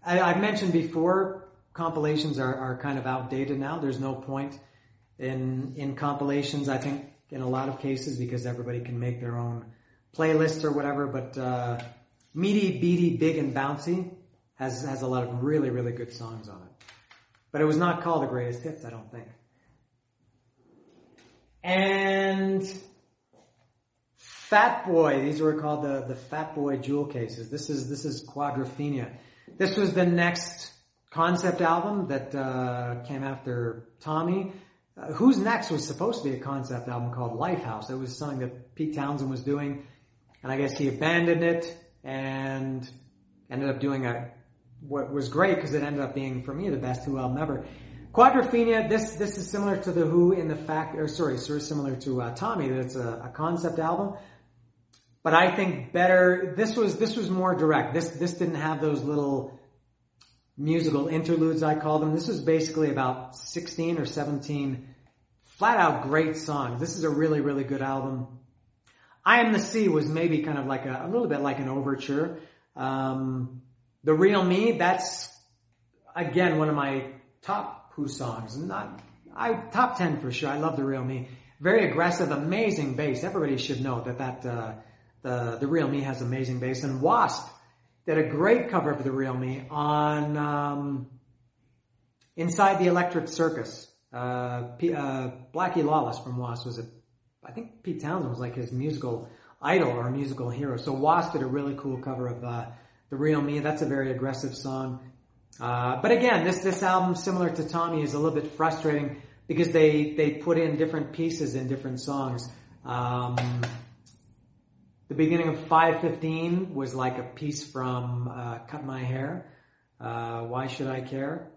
I, I've mentioned before, compilations are, are kind of outdated now. There's no point in, in compilations, I think, in a lot of cases because everybody can make their own playlists or whatever, but, uh, Meaty, Beaty, Big and Bouncy has, has a lot of really, really good songs on it. But it was not called the greatest hits, I don't think. And Fat Boy, these were called the, the Fat Boy jewel cases. This is, this is Quadrophenia. This was the next concept album that, uh, came after Tommy. Uh, Who's Next was supposed to be a concept album called Lifehouse. It was something that Pete Townshend was doing, and I guess he abandoned it and ended up doing a, what was great because it ended up being, for me, the best Who album ever. Quadrophenia, this, this is similar to the Who in the fact, or sorry, sort of similar to uh, Tommy, that it's a, a concept album. But I think better, this was, this was more direct. This, this didn't have those little musical interludes, I call them. This was basically about 16 or 17 flat out great songs. This is a really, really good album. I Am the Sea was maybe kind of like a, a little bit like an overture. Um, the Real Me, that's again one of my top Who songs. Not, I, top 10 for sure. I love The Real Me. Very aggressive, amazing bass. Everybody should know that that, uh, the, The Real Me has amazing bass. And Wasp did a great cover of The Real Me on, um, Inside the Electric Circus. Uh, P, uh, Blackie Lawless from Wasp was a I think Pete Townshend was like his musical idol or musical hero. So Wasp did a really cool cover of uh, "The Real Me." That's a very aggressive song. Uh, but again, this this album, similar to Tommy, is a little bit frustrating because they they put in different pieces in different songs. Um, the beginning of 515 was like a piece from uh, Cut My Hair. Uh, Why Should I Care?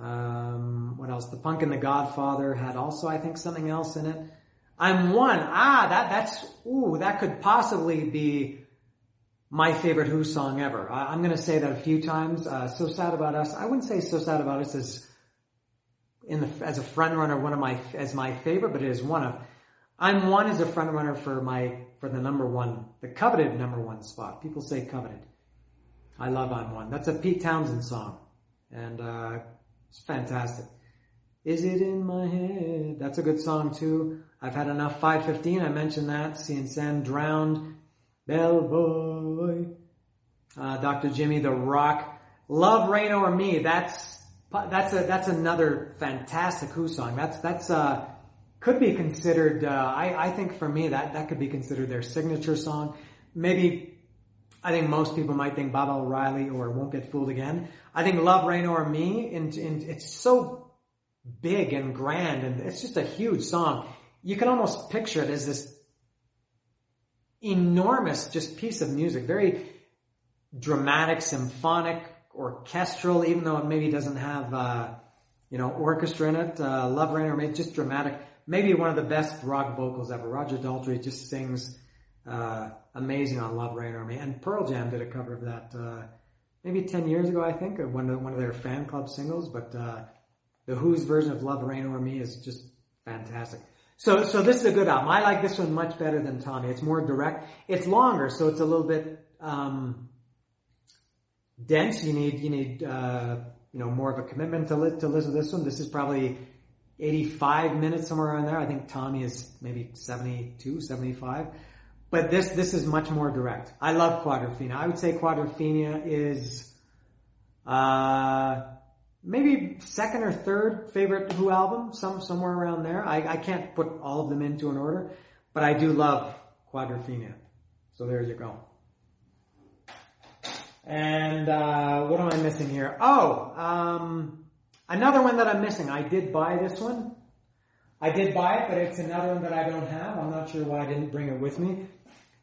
Um, what else? The Punk and the Godfather had also, I think, something else in it. I'm one. Ah, that that's ooh, that could possibly be my favorite Who song ever. I, am to say that a few times. Uh, so sad about us. I wouldn't say so sad about us as in the as a front runner, one of my as my favorite, but it is one of. I'm one as a front runner for my for the number one, the coveted number one spot. People say coveted. I love I'm one. That's a Pete Townshend song, and uh, it's fantastic. Is it in my head? That's a good song too. I've had enough 515. I mentioned that. Sam drowned. Bellboy. Uh, Dr. Jimmy the Rock. Love Reign Over Me. That's that's a that's another fantastic Who song. That's that's uh could be considered. Uh, I I think for me that that could be considered their signature song. Maybe I think most people might think Baba O'Riley or Won't Get Fooled Again. I think Love Reign Over Me, and, and it's so big and grand, and it's just a huge song. You can almost picture it as this enormous just piece of music, very dramatic, symphonic, orchestral, even though it maybe doesn't have, uh, you know, orchestra in it. Uh, Love Reign o'er Me, just dramatic. Maybe one of the best rock vocals ever. Roger Daltrey just sings uh, amazing on Love Reign o'er Me. And Pearl Jam did a cover of that uh, maybe 10 years ago, I think, one of, one of their fan club singles. But uh, the Who's version of Love Reign o'er Me is just fantastic. So, so this is a good album. I like this one much better than Tommy. It's more direct. It's longer, so it's a little bit um, dense. You need, you need, uh, you know, more of a commitment to li- to listen to this one. This is probably 85 minutes somewhere around there. I think Tommy is maybe 72, 75. But this, this is much more direct. I love Quadrophenia. I would say Quadrophenia is, uh, maybe second or third favorite Who album, some, somewhere around there. I, I can't put all of them into an order, but I do love Quadrophenia. So there you go. And, uh, what am I missing here? Oh, um, another one that I'm missing. I did buy this one. I did buy it, but it's another one that I don't have. I'm not sure why I didn't bring it with me.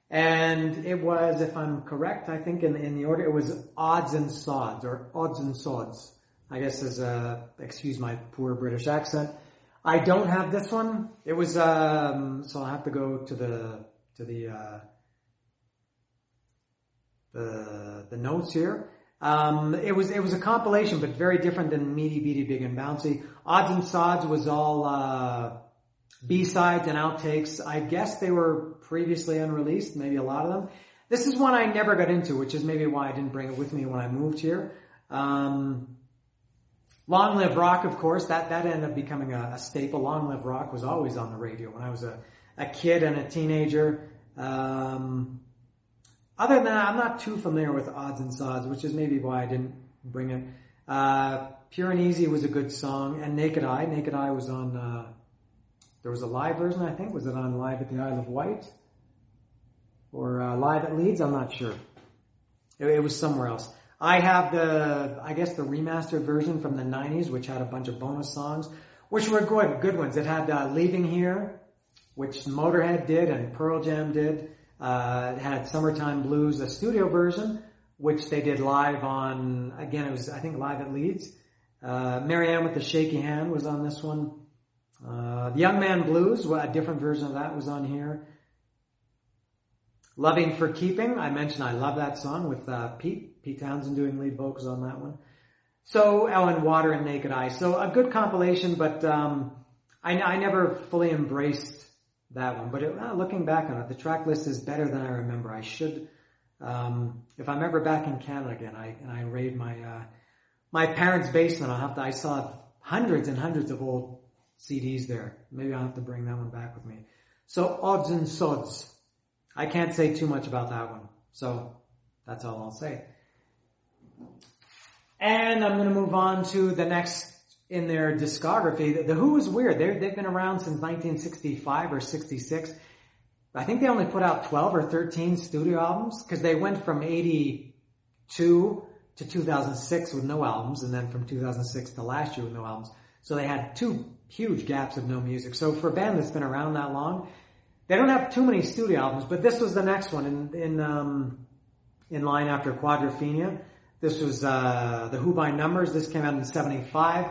And it was, if I'm correct, I think in, in the order, it was odds and sods, or odds and sods. I guess as a, excuse my poor British accent. I don't have this one. It was, um, so I'll have to go to the, to the, uh, the, the notes here. Um, it was, it was a compilation, but very different than Meaty Beaty Big and Bouncy. Odds and Sods was all, uh, B-sides and outtakes. I guess they were previously unreleased, maybe a lot of them. This is one I never got into, which is maybe why I didn't bring it with me when I moved here. Um, Long Live Rock, of course, that, that ended up becoming a, a, staple. Long Live Rock was always on the radio when I was a, a kid and a teenager. Um, other than that, I'm not too familiar with Odds and Sods, which is maybe why I didn't bring it. Uh, Pure and Easy was a good song, and Naked Eye. Naked Eye was on, uh, there was a live version, I think. Was it on Live at the Isle of Wight? Or uh, Live at Leeds? I'm not sure. It, it, was somewhere else. I have the, I guess the remastered version from the 90s, which had a bunch of bonus songs, which were good, good ones. It had uh, Leaving Here, which Motorhead did and Pearl Jam did. Uh, it had Summertime Blues, a studio version, which they did live on, again, it was, I think, live at Leeds. Uh, Mary Anne with the Shaky Hand was on this one. Uh, the Young Man Blues, a different version of that was on here. Loving for Keeping, I mentioned I love that song with uh, Pete, Pete Townshend doing lead vocals on that one. So, Ellen Water and Naked Eye. So a good compilation, but um, I, I never fully embraced that one. But it, uh, looking back on it, the track list is better than I remember. I should, um, if I'm ever back in Canada again, I and I raid my uh, my parents' basement, I'll have to. I saw hundreds and hundreds of old CDs there. Maybe I'll have to bring that one back with me. So odds and sods. I can't say too much about that one. So that's all I'll say. And I'm going to move on to the next in their discography. The, Who is weird. they they've been around since 1965 or 66. I think they only put out 12 or 13 studio albums because they went from 82 to 2006 with no albums and then from 2006 to last year with no albums. So they had two huge gaps of no music. So for a band that's been around that long, They don't have too many studio albums, but this was the next one in in um, in line after Quadrophenia. This was uh, the Who by Numbers. This came out in '75.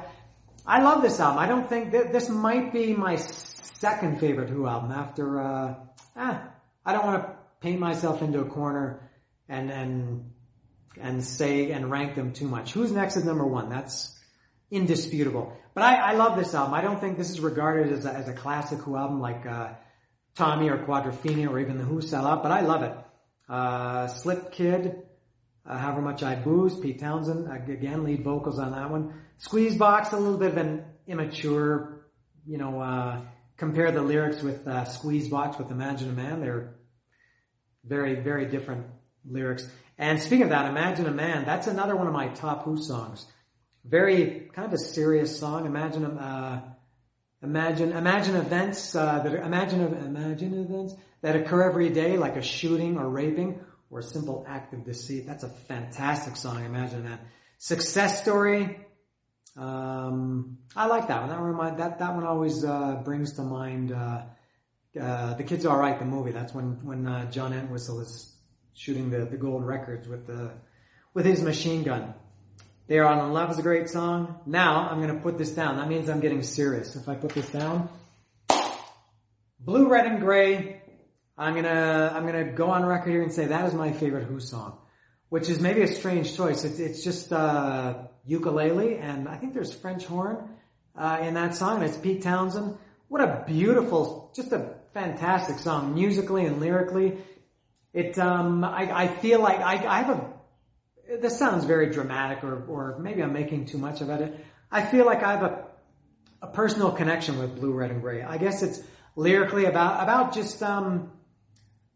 I love this album. I don't think that this might be my second favorite Who album after. Uh, eh, I don't want to paint myself into a corner and and and say and rank them too much. Who's next is number one. That's indisputable. But I, I love this album. I don't think this is regarded as a, as a classic Who album like uh, Tommy or Quadrophenia or even the Who sell out, but I love it. Uh, Slip Kid, uh, However Much I Booze, Pete Townshend, again lead vocals on that one. Squeezebox, a little bit of an immature, you know, uh, compare the lyrics with uh, Squeezebox with Imagine a Man. They're very, very different lyrics. And speaking of that, Imagine a Man, that's another one of my top Who songs. Very kind of a serious song. Imagine, uh, imagine, imagine events uh, that are, imagine, imagine events that occur every day, like a shooting or raping or a simple act of deceit. That's a fantastic song. Imagine that. Success story. Um, I like that one. That remind that that one always uh, brings to mind uh, uh, the kids are right. The movie. That's when when uh, John Entwistle is shooting the the gold records with the with his machine gun. They are on love is a great song. Now I'm going to put this down. That means I'm getting serious. If I put this down, blue, red, and gray. I'm gonna I'm gonna go on record here and say that is my favorite Who song, which is maybe a strange choice. It's it's just uh, ukulele and I think there's French horn uh, in that song. It's Pete Townshend. What a beautiful, just a fantastic song, musically and lyrically. It um I, I feel like I, I have a this sounds very dramatic or, or maybe I'm making too much of it. I feel like I have a, a personal connection with Blue, Red, and Gray. I guess it's lyrically about, about just, um,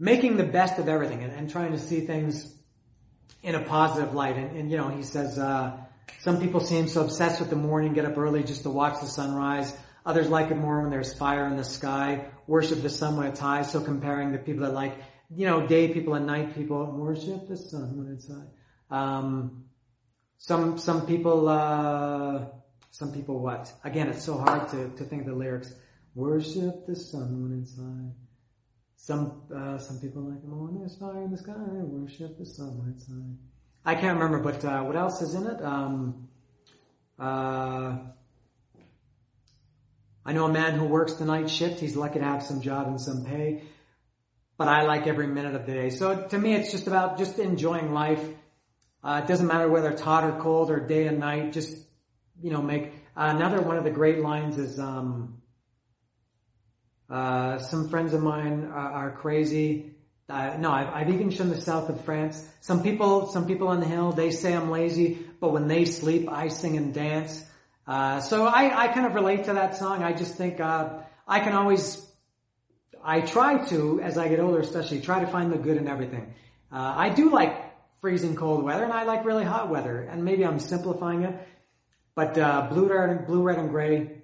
making the best of everything and, and trying to see things in a positive light. And, and you know, he says, uh, some people seem so obsessed with the morning, get up early just to watch the sunrise. Others like it more when there's fire in the sky, worship the sun when it's high. So comparing the people that like, you know, day people and night people, worship the sun when it's high. Um, some some people uh, some people what? Again, it's so hard to, to think of the lyrics. Worship the sun when it's high. Some uh, some people like when there's fire in the sky. Worship the sun when it's high. I can't remember, but uh, what else is in it? Um, uh, I know a man who works the night shift. He's lucky to have some job and some pay, but I like every minute of the day. So to me, it's just about just enjoying life uh, it doesn't matter whether it's hot or cold or day and night. Just you know, make another one of the great lines is um, uh, some friends of mine are, are crazy. Uh, no, I've, I've even shown the south of France. Some people, some people on the hill, they say I'm lazy, but when they sleep, I sing and dance. Uh, so I, I kind of relate to that song. I just think uh, I can always, I try to, as I get older, especially, try to find the good in everything. I do like freezing cold weather, and I like really hot weather. And maybe I'm simplifying it, but uh, blue, red, blue, red, and gray.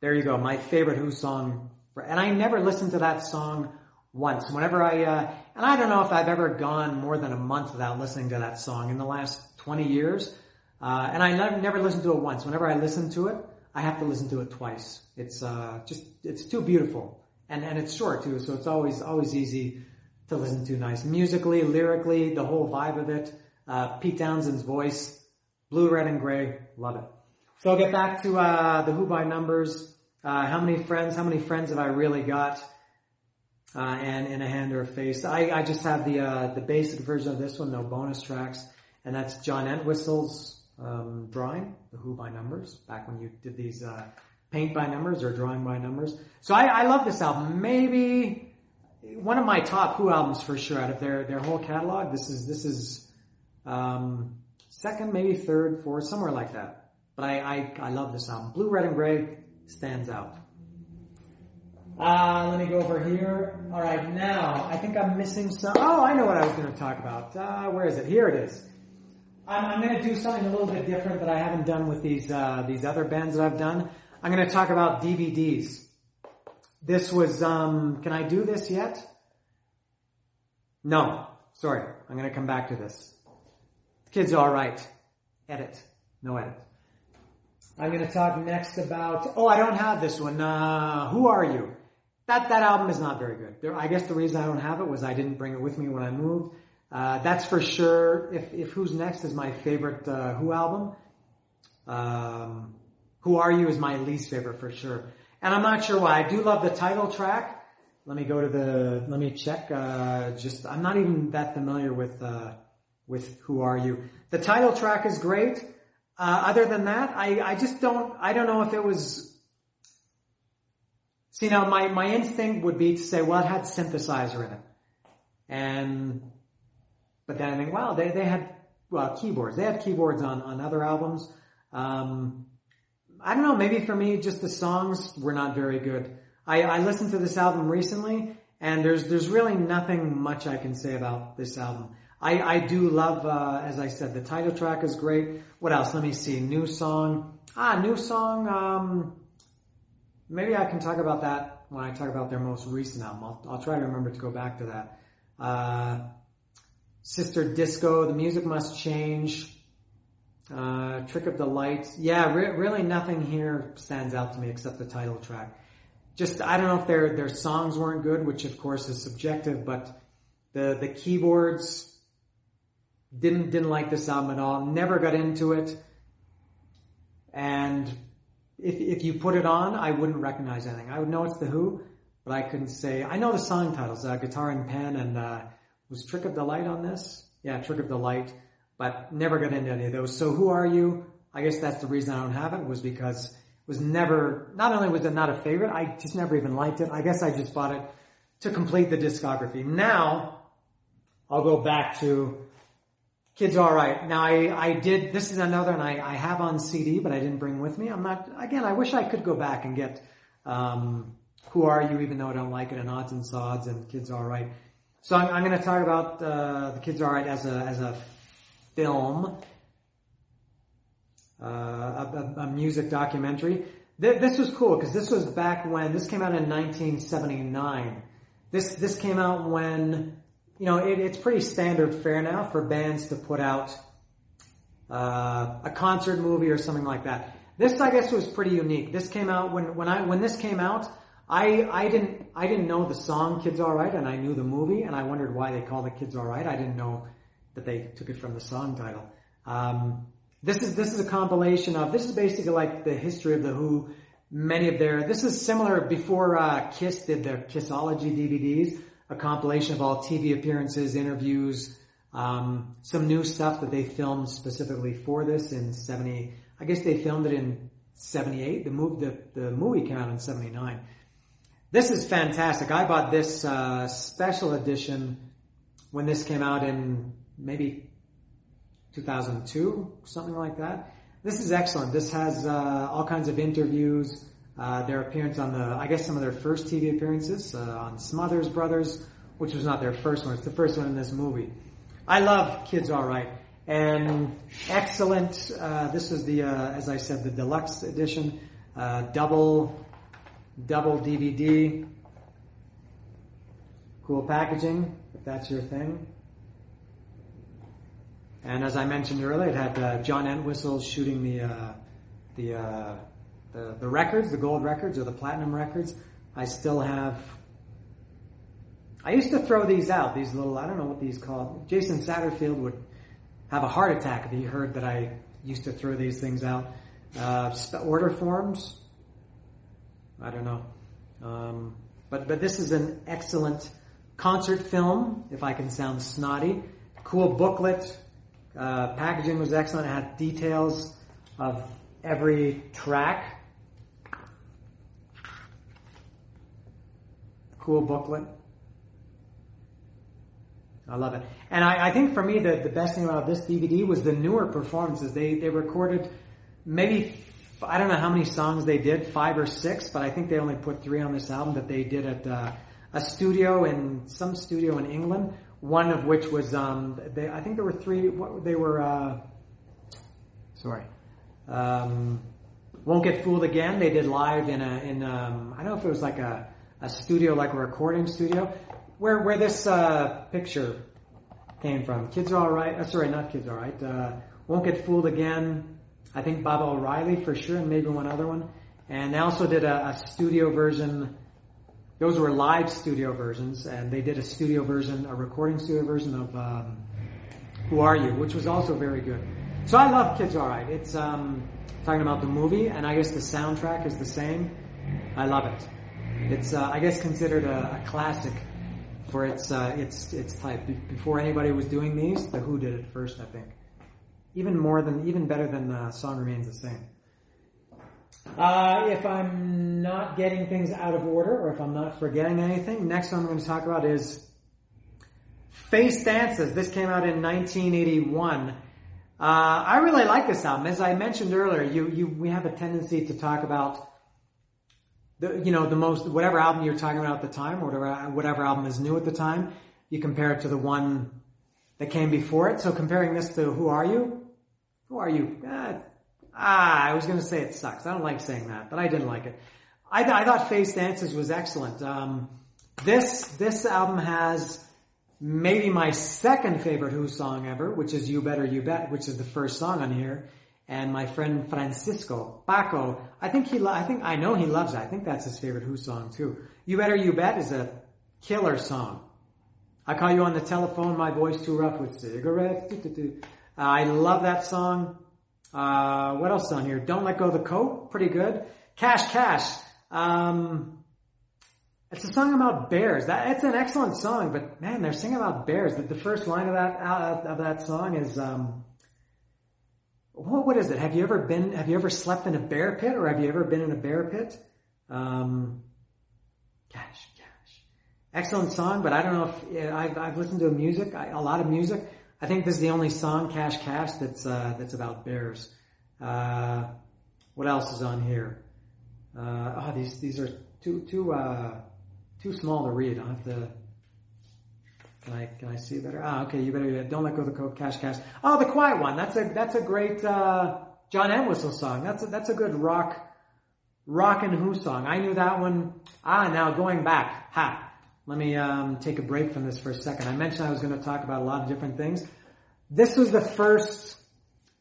There you go, my favorite Who song. And I never listened to that song once. Whenever I, uh, and I don't know if I've ever gone more than a month without listening to that song in the last 20 years. Uh, and I never, never listened to it once. Whenever I listen to it, I have to listen to it twice. It's, uh, just, it's too beautiful. And, and it's short too, so it's always, always easy to listen to nice musically, lyrically, the whole vibe of it. Uh, Pete Townshend's voice, blue, red, and gray, love it. So I'll get back to uh, the Who by numbers. Uh, how many friends? How many friends have I really got? Uh, and in a hand or a face. I, I just have the uh, the basic version of this one, no bonus tracks, and that's John Entwistle's um, drawing, the Who by numbers, back when you did these uh, paint by numbers or drawing by numbers. So I, I love this album. Maybe one of my top Who albums for sure out of their their whole catalog. This is this is um, second, maybe third, fourth, somewhere like that. But I, I I love this album. Blue, Red, and Gray stands out. Uh, let me go over here. All right, now I think I'm missing some. Oh, I know what I was going to talk about. Uh, where is it? Here it is. I'm, I'm going to do something a little bit different that I haven't done with these uh, these other bands that I've done. I'm going to talk about DVDs. This was, um, can I do this yet? No. Sorry. I'm going to come back to this. The kid's alright. Edit. No edit. I'm going to talk next about, oh, I don't have this one. Uh, who are you? that that album is not very good. There, I guess the reason I don't have it was I didn't bring it with me when I moved. Uh, that's for sure. If if Who's Next is my favorite uh, Who album, um, Who Are You is my least favorite for sure. And I'm not sure why. I do love the title track. Let me go to the. Let me check. Uh, just I'm not even that familiar with uh, with Who Are You. The title track is great. Uh, other than that, I I just don't. I don't know if it was See now, my, my instinct would be to say, well, it had synthesizer in it. And, but then I think, wow, they, they had, well, keyboards. They had keyboards on, on other albums. Um, I don't know, maybe for me, just the songs were not very good. I, I listened to this album recently, and there's, there's really nothing much I can say about this album. I, I do love, uh, as I said, the title track is great. What else? Let me see. New song. Ah, new song, um, maybe I can talk about that when I talk about their most recent album. I'll, I'll try to remember to go back to that. Uh, Sister Disco, The Music Must Change, uh, Trick of the Light. Yeah, re- really nothing here stands out to me except the title track. Just, I don't know if their, their songs weren't good, which of course is subjective, but the, the keyboards didn't, didn't like this album at all. Never got into it. And if, if you put it on, I wouldn't recognize anything. I would know it's The Who, but I couldn't say, I know the song titles, uh, Guitar and Pen and, uh, was Trick of the Light on this? Yeah, Trick of the Light, but never got into any of those. So who are you? I guess that's the reason I don't have it was because it was never, not only was it not a favorite, I just never even liked it. I guess I just bought it to complete the discography. Now, I'll go back to Kids Are Alright. Now I, I did, this is another and I, I have on CD, but I didn't bring with me. I'm not, again, I wish I could go back and get, um, Who Are You, even though I don't like it, and Odds and Sods and Kids Are Alright. So I'm, I'm going to talk about, uh, The Kids Are Alright as a, as a film, uh, a, a, a music documentary. Th- this was cool because this was back when, this came out in 1979. This, this came out when you know, it, it's pretty standard fare now for bands to put out uh, a concert movie or something like that. This, I guess, was pretty unique. This came out when when I when this came out. I I didn't I didn't know the song "Kids All Right" and I knew the movie, and I wondered why they called it "Kids All Right." I didn't know that they took it from the song title. Um, this is this is a compilation of this is basically like the history of the Who. Many of their this is similar before uh, Kiss did their Kissology DVDs a compilation of all TV appearances, interviews, um, some new stuff that they filmed specifically for this in 70, I guess they filmed it in 78. The movie, the, the movie came out in 79. This is fantastic. I bought this, uh, special edition when this came out in maybe 2002, something like that. This is excellent. This has, uh, all kinds of interviews, uh, their appearance on the, I guess some of their first TV appearances uh, on Smothers Brothers, which was not their first one. It's the first one in this movie. I love Kids All Right. And excellent. Uh, this is the, uh, as I said, the deluxe edition, uh, double, double DVD. Cool packaging, if that's your thing. And as I mentioned earlier, it had John Entwistle shooting the uh, the, uh, the the records, the gold records or the platinum records. I still have. I used to throw these out. These little, I don't know what these called. Jason Satterfield would have a heart attack if he heard that I used to throw these things out. Uh, order forms. I don't know. Um, but but this is an excellent concert film. If I can sound snotty, cool booklet. Uh, packaging was excellent. It had details of every track. Cool booklet. I love it. And I, I, think for me, the, the best thing about this DVD was the newer performances. They, they recorded maybe, I don't know how many songs they did, five or six, but I think they only put three on this album that they did at uh, a studio in, some studio in England. One of which was, um, they, I think there were three, what, they were, uh, sorry, um, Won't Get Fooled Again. They did live in a, in, um, I don't know if it was like a, a studio, like a recording studio, where, where this, uh, picture came from. Kids are alright, uh, sorry, not Kids are alright, uh, Won't Get Fooled Again. I think Baba O'Riley for sure, and maybe one other one. And they also did a, a studio version those were live studio versions, and they did a studio version, a recording studio version of um, "Who Are You," which was also very good. So I love Kids Alright. It's um, talking about the movie, and I guess the soundtrack is the same. I love it. It's uh, I guess considered a, a classic for its uh, its its type. Be- before anybody was doing these, the Who did it first, I think. Even more than, even better than uh, "Song Remains the Same." Uh, if I'm not getting things out of order, or if I'm not forgetting anything, next one I'm going to talk about is Face Dances. This came out in 1981. Uh, I really like this album. As I mentioned earlier, you, you, we have a tendency to talk about the, you know, the most, whatever album you're talking about at the time, or whatever, whatever album is new at the time, you compare it to the one that came before it. So comparing this to Who Are You? Who Are You? Ah, ah I was going to say it sucks. I don't like saying that, but I didn't like it. I, I thought Face Dances was excellent. Um, this, this album has maybe my second favorite Who song ever, which is You Better You Bet, which is the first song on here. And my friend Francisco Paco, I think he, lo- I think, I know he loves it. I think that's his favorite Who song too. You Better You Bet is a killer song. I call you on the telephone, my voice too rough with cigarettes. Uh, I love that song. Uh, what else on here? Don't let go the coat. Pretty good. Cache Cache. Um, it's a song about bears. That it's an excellent song, but man, they're singing about bears. The, the first line of that uh, of that song is um, what, what is it? Have you ever been? Have you ever slept in a bear pit, or have you ever been in a bear pit? Um, cache, cache. Excellent song, but I don't know if I've, I've listened to music, I, a lot of music. I think this is the only song, Cache Cache, that's uh, that's about bears. Uh, what else is on here? Uh, oh, these these are too too uh, too small to read. I'll have to. Can I can I see better? Ah, okay. You better don't let go of the. Cache cache. Oh, the quiet one. That's a that's a great uh, John Entwistle song. That's a, that's a good rock rock and who song. I knew that one. Ah, now going back. Ha. Let me um, take a break from this for a second. I mentioned I was going to talk about a lot of different things. This was the first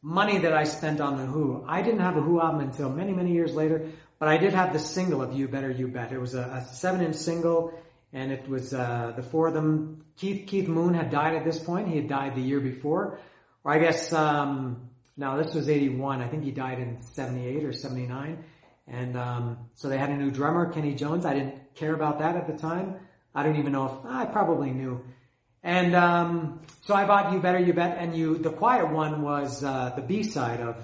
money that I spent on the Who. I didn't have a Who album until many many years later, but I did have the single of You Better You Bet. It was a, a seven inch single and it was uh, the four of them. Keith Keith Moon had died at this point. He had died the year before, or I guess um, this was eighty one. I think he died in seventy eight or seventy nine, and um, so they had a new drummer, Kenny Jones. I didn't care about that at the time. I don't even know if I probably knew. And um, so I bought You Better You Bet, and you the quiet one was uh, the B side of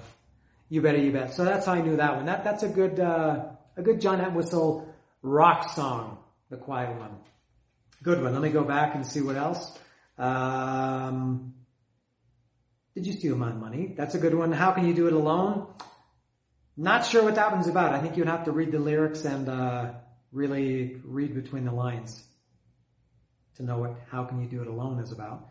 You Better You Bet. So that's how I knew that one. That that's a good uh, a good John Entwistle rock song the quiet one. Good one. Let me go back and see what else. Um, did you steal my money? That's a good one. How can you do it alone? Not sure what that one's about. I think you'd have to read the lyrics and uh, really read between the lines to know what "How Can You Do It Alone" is about.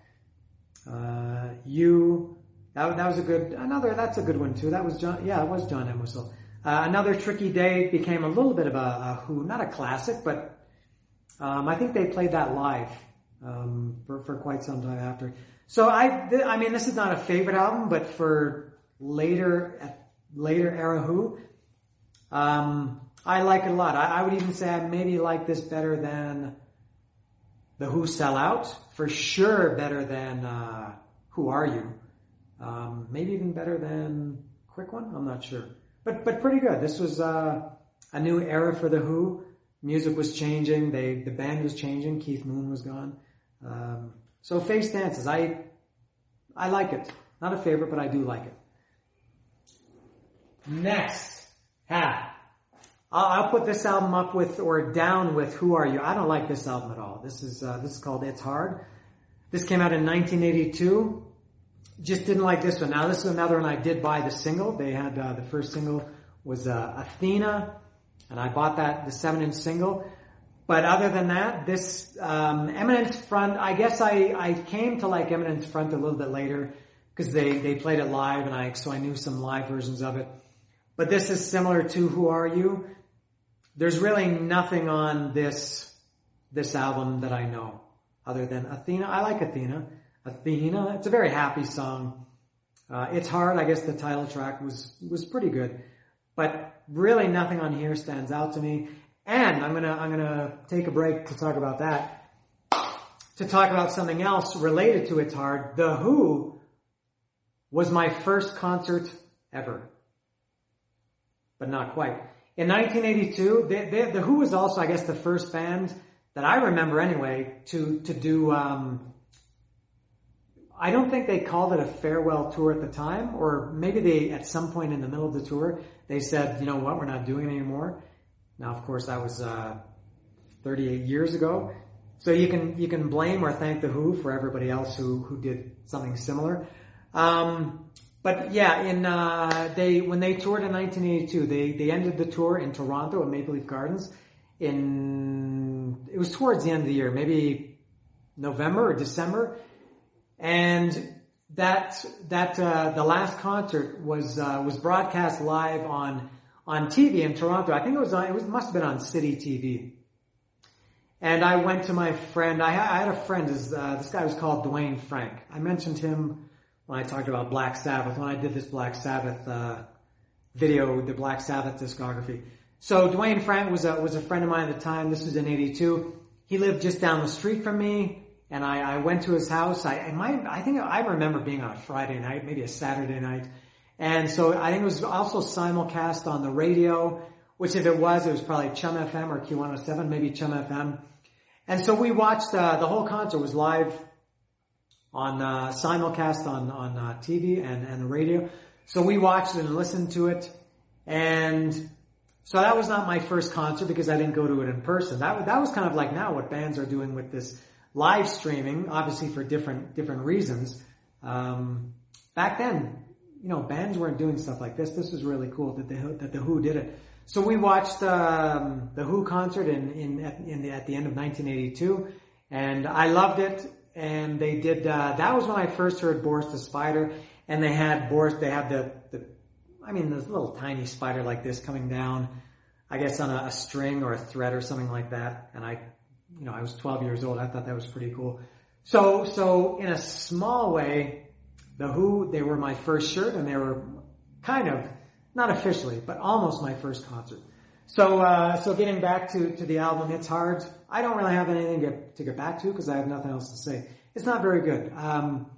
Uh, you that, that was a good another. That's a good one too. That was John. Yeah, it was John Entwistle. Uh, another tricky day became a little bit of a, a who, not a classic, but um, I think they played that live um, for for quite some time after. So I, th- I mean, this is not a favorite album, but for later later era Who, um, I like it a lot. I, I, would even say I maybe like this better than the Who Sell Out. For sure, better than uh, Who Are You? Um, maybe even better than Quick One. I'm not sure, but but pretty good. This was uh, a new era for the Who music was changing. They the band was changing. Keith Moon was gone. Um, so face dances, I I like it. Not a favorite, but I do like it. Next, ha. I'll, I'll put this album up with or down with "Who Are You." I don't like this album at all. This is uh, this is called "It's Hard." This came out in 1982. Just didn't like this one. Now this is another one I did buy the single. They had uh, the first single was uh, Athena and I bought that the seven inch single. But other than that, this um, Eminence Front, I guess I, I came to like Eminence Front a little bit later because they, they played it live and I so I knew some live versions of it. But this is similar to Who Are You? There's really nothing on this this album that I know other than Athena. I like Athena. Athena. It's a very happy song. Uh, it's hard. I guess the title track was was pretty good, but really nothing on here stands out to me. And I'm gonna I'm gonna take a break to talk about that. To talk about something else related to It's Hard. The Who was my first concert ever, but not quite. In 1982, they, they, the Who was also, I guess, the first band that I remember anyway to to do. Um, I don't think they called it a farewell tour at the time, or maybe they, at some point in the middle of the tour, they said, you know what, we're not doing it anymore. Now, of course, that was uh, 38 years ago. So you can you can blame or thank the Who for everybody else who who did something similar. Um, but yeah, in uh, they when they toured in 1982, they they ended the tour in Toronto at Maple Leaf Gardens. In it was towards the end of the year, maybe November or December, and that that uh, the last concert was uh, was broadcast live on on TV in Toronto. I think it was on, it was must have been on City TV. And I went to my friend. I, I had a friend. This, uh, this guy was called Dwayne Frank. I mentioned him when I talked about Black Sabbath, when I did this Black Sabbath uh, video, the Black Sabbath discography. So Dwayne Frank was a was a friend of mine at the time. This was in '82. He lived just down the street from me, and I, I went to his house. I, I might, I think I remember being on a Friday night, maybe a Saturday night, and so I think it was also simulcast on the radio. Which, if it was, it was probably Chum FM or Q107, maybe Chum FM. And so we watched uh, the whole concert was live on uh, simulcast on on uh, TV and and the radio. So we watched and listened to it, and so that was not my first concert because I didn't go to it in person. That that was kind of like now what bands are doing with this live streaming, obviously for different different reasons. Um, back then, you know, bands weren't doing stuff like this. This was really cool that the that the Who did it. So we watched um, the Who concert in in at, in the, at the end of 1982, and I loved it. And they did. Uh, that was when I first heard Boris the Spider, and they had Boris. They had the the. I mean, this little tiny spider like this coming down, I guess on a, a string or a thread or something like that. And I, you know, I was 12 years old. I thought that was pretty cool. So so in a small way, the Who they were my first shirt, and they were kind of not officially, but almost my first concert. So, uh, so getting back to, to the album, it's hard. I don't really have anything to, to get back to because I have nothing else to say. It's not very good. Um,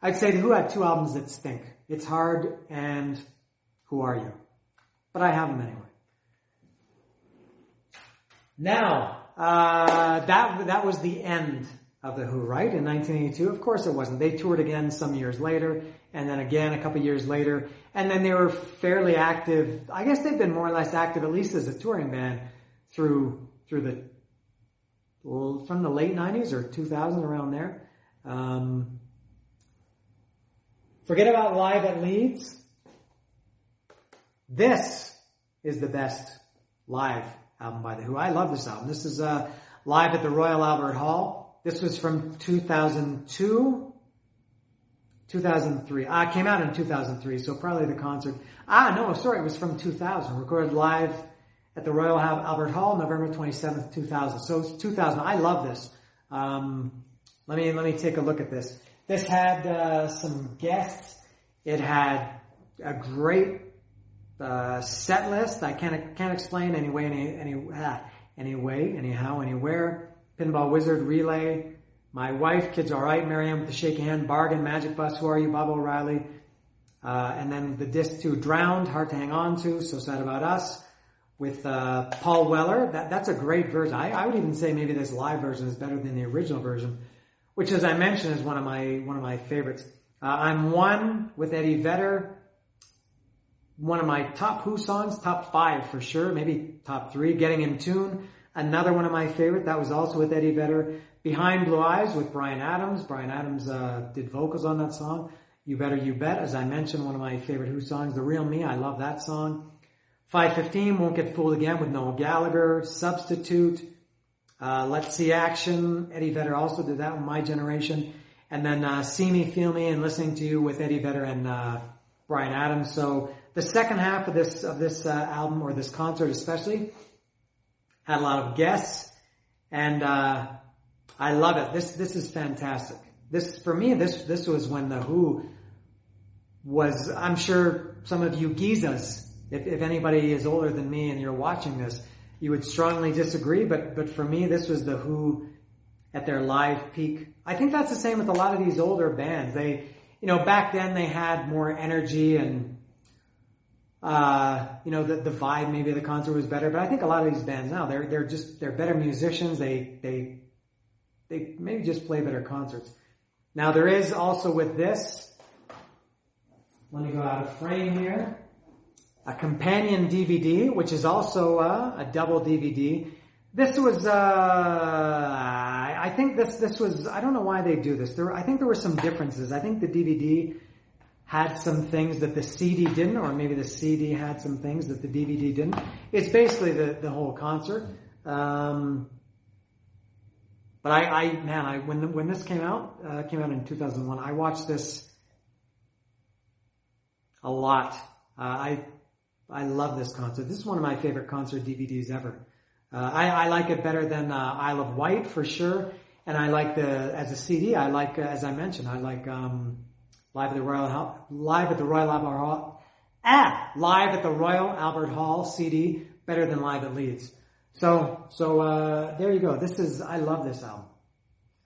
I'd say the Who had two albums that stink. It's hard and Who Are You? But I have them anyway. Now, uh, that that was the end of the Who, right? In 1982, of course it wasn't. They toured again some years later, and then again a couple years later, and then they were fairly active. I guess they've been more or less active, at least as a touring band, through through the from the late 90s or 2000 around there. Um, forget about live at Leeds. This is the best live album by the Who. I love this album. This is uh, live at the Royal Albert Hall. This was from 2002, 2003. Ah, came out in 2003, so probably the concert. Ah, no, sorry, it was from 2000. Recorded live at the Royal Albert Hall, November 27th, 2000. So it's 2000. I love this. Um, let me let me take a look at this. This had uh, some guests. It had a great uh, set list. I can't can't explain anyway any any ah, anyway anyhow anywhere. Pinball Wizard Relay. My wife, kids all right. Mary Anne with the shaky hand. Bargain, Magic Bus. Who are you? Baba O'Riley. Uh, and then the disc two, Drowned, Hard to Hang On to. So sad about us. With uh, Paul Weller. That, that's a great version. I, I would even say maybe this live version is better than the original version, which, as I mentioned, is one of my one of my favorites. Uh, I'm one with Eddie Vedder one of my top Who songs, top five for sure, maybe top three, Getting in Tune. Another one of my favorite, that was also with Eddie Vedder. Behind Blue Eyes with Bryan Adams. Bryan Adams uh, did vocals on that song. You Better You Bet, as I mentioned, one of my favorite Who songs. The Real Me, I love that song. 515, Won't Get Fooled Again with Noel Gallagher. Substitute. Uh, Let's See Action. Eddie Vedder also did that with My Generation. And then uh, See Me, Feel Me, and Listening to You with Eddie Vedder and uh, Bryan Adams. So the second half of this of this uh, album or this concert especially had a lot of guests, and uh, I love it. This this is fantastic. This for me this this was when the Who was. I'm sure some of you geezas, if, if anybody is older than me and you're watching this, you would strongly disagree, but but for me, this was the Who at their live peak. I think that's the same with a lot of these older bands. They, you know, back then they had more energy and, uh, you know, the, the vibe maybe the concert was better. But I think a lot of these bands now they're they're just they're better musicians. They they they maybe just play better concerts. Now there is also with this. Let me go out of frame here a companion DVD, which is also uh, a double DVD. This was, uh, I think this, this was, I don't know why they do this. There, I think there were some differences. I think the DVD had some things that the CD didn't, or maybe the CD had some things that the DVD didn't. It's basically the, the whole concert. Um, but I, I, man, I, when, when this came out, uh, came out in 2001, I watched this a lot. Uh, I I love this concert. This is one of my favorite concert DVDs ever. Uh, I, I, like it better than uh, Isle of Wight for sure, and I like the as a CD. I like, uh, as I mentioned, I like um, live at the Royal Hall live at the Royal Albert Hall. Ah, live at the Royal Albert Hall CD better than live at Leeds. So so uh, there you go. This is I love this album.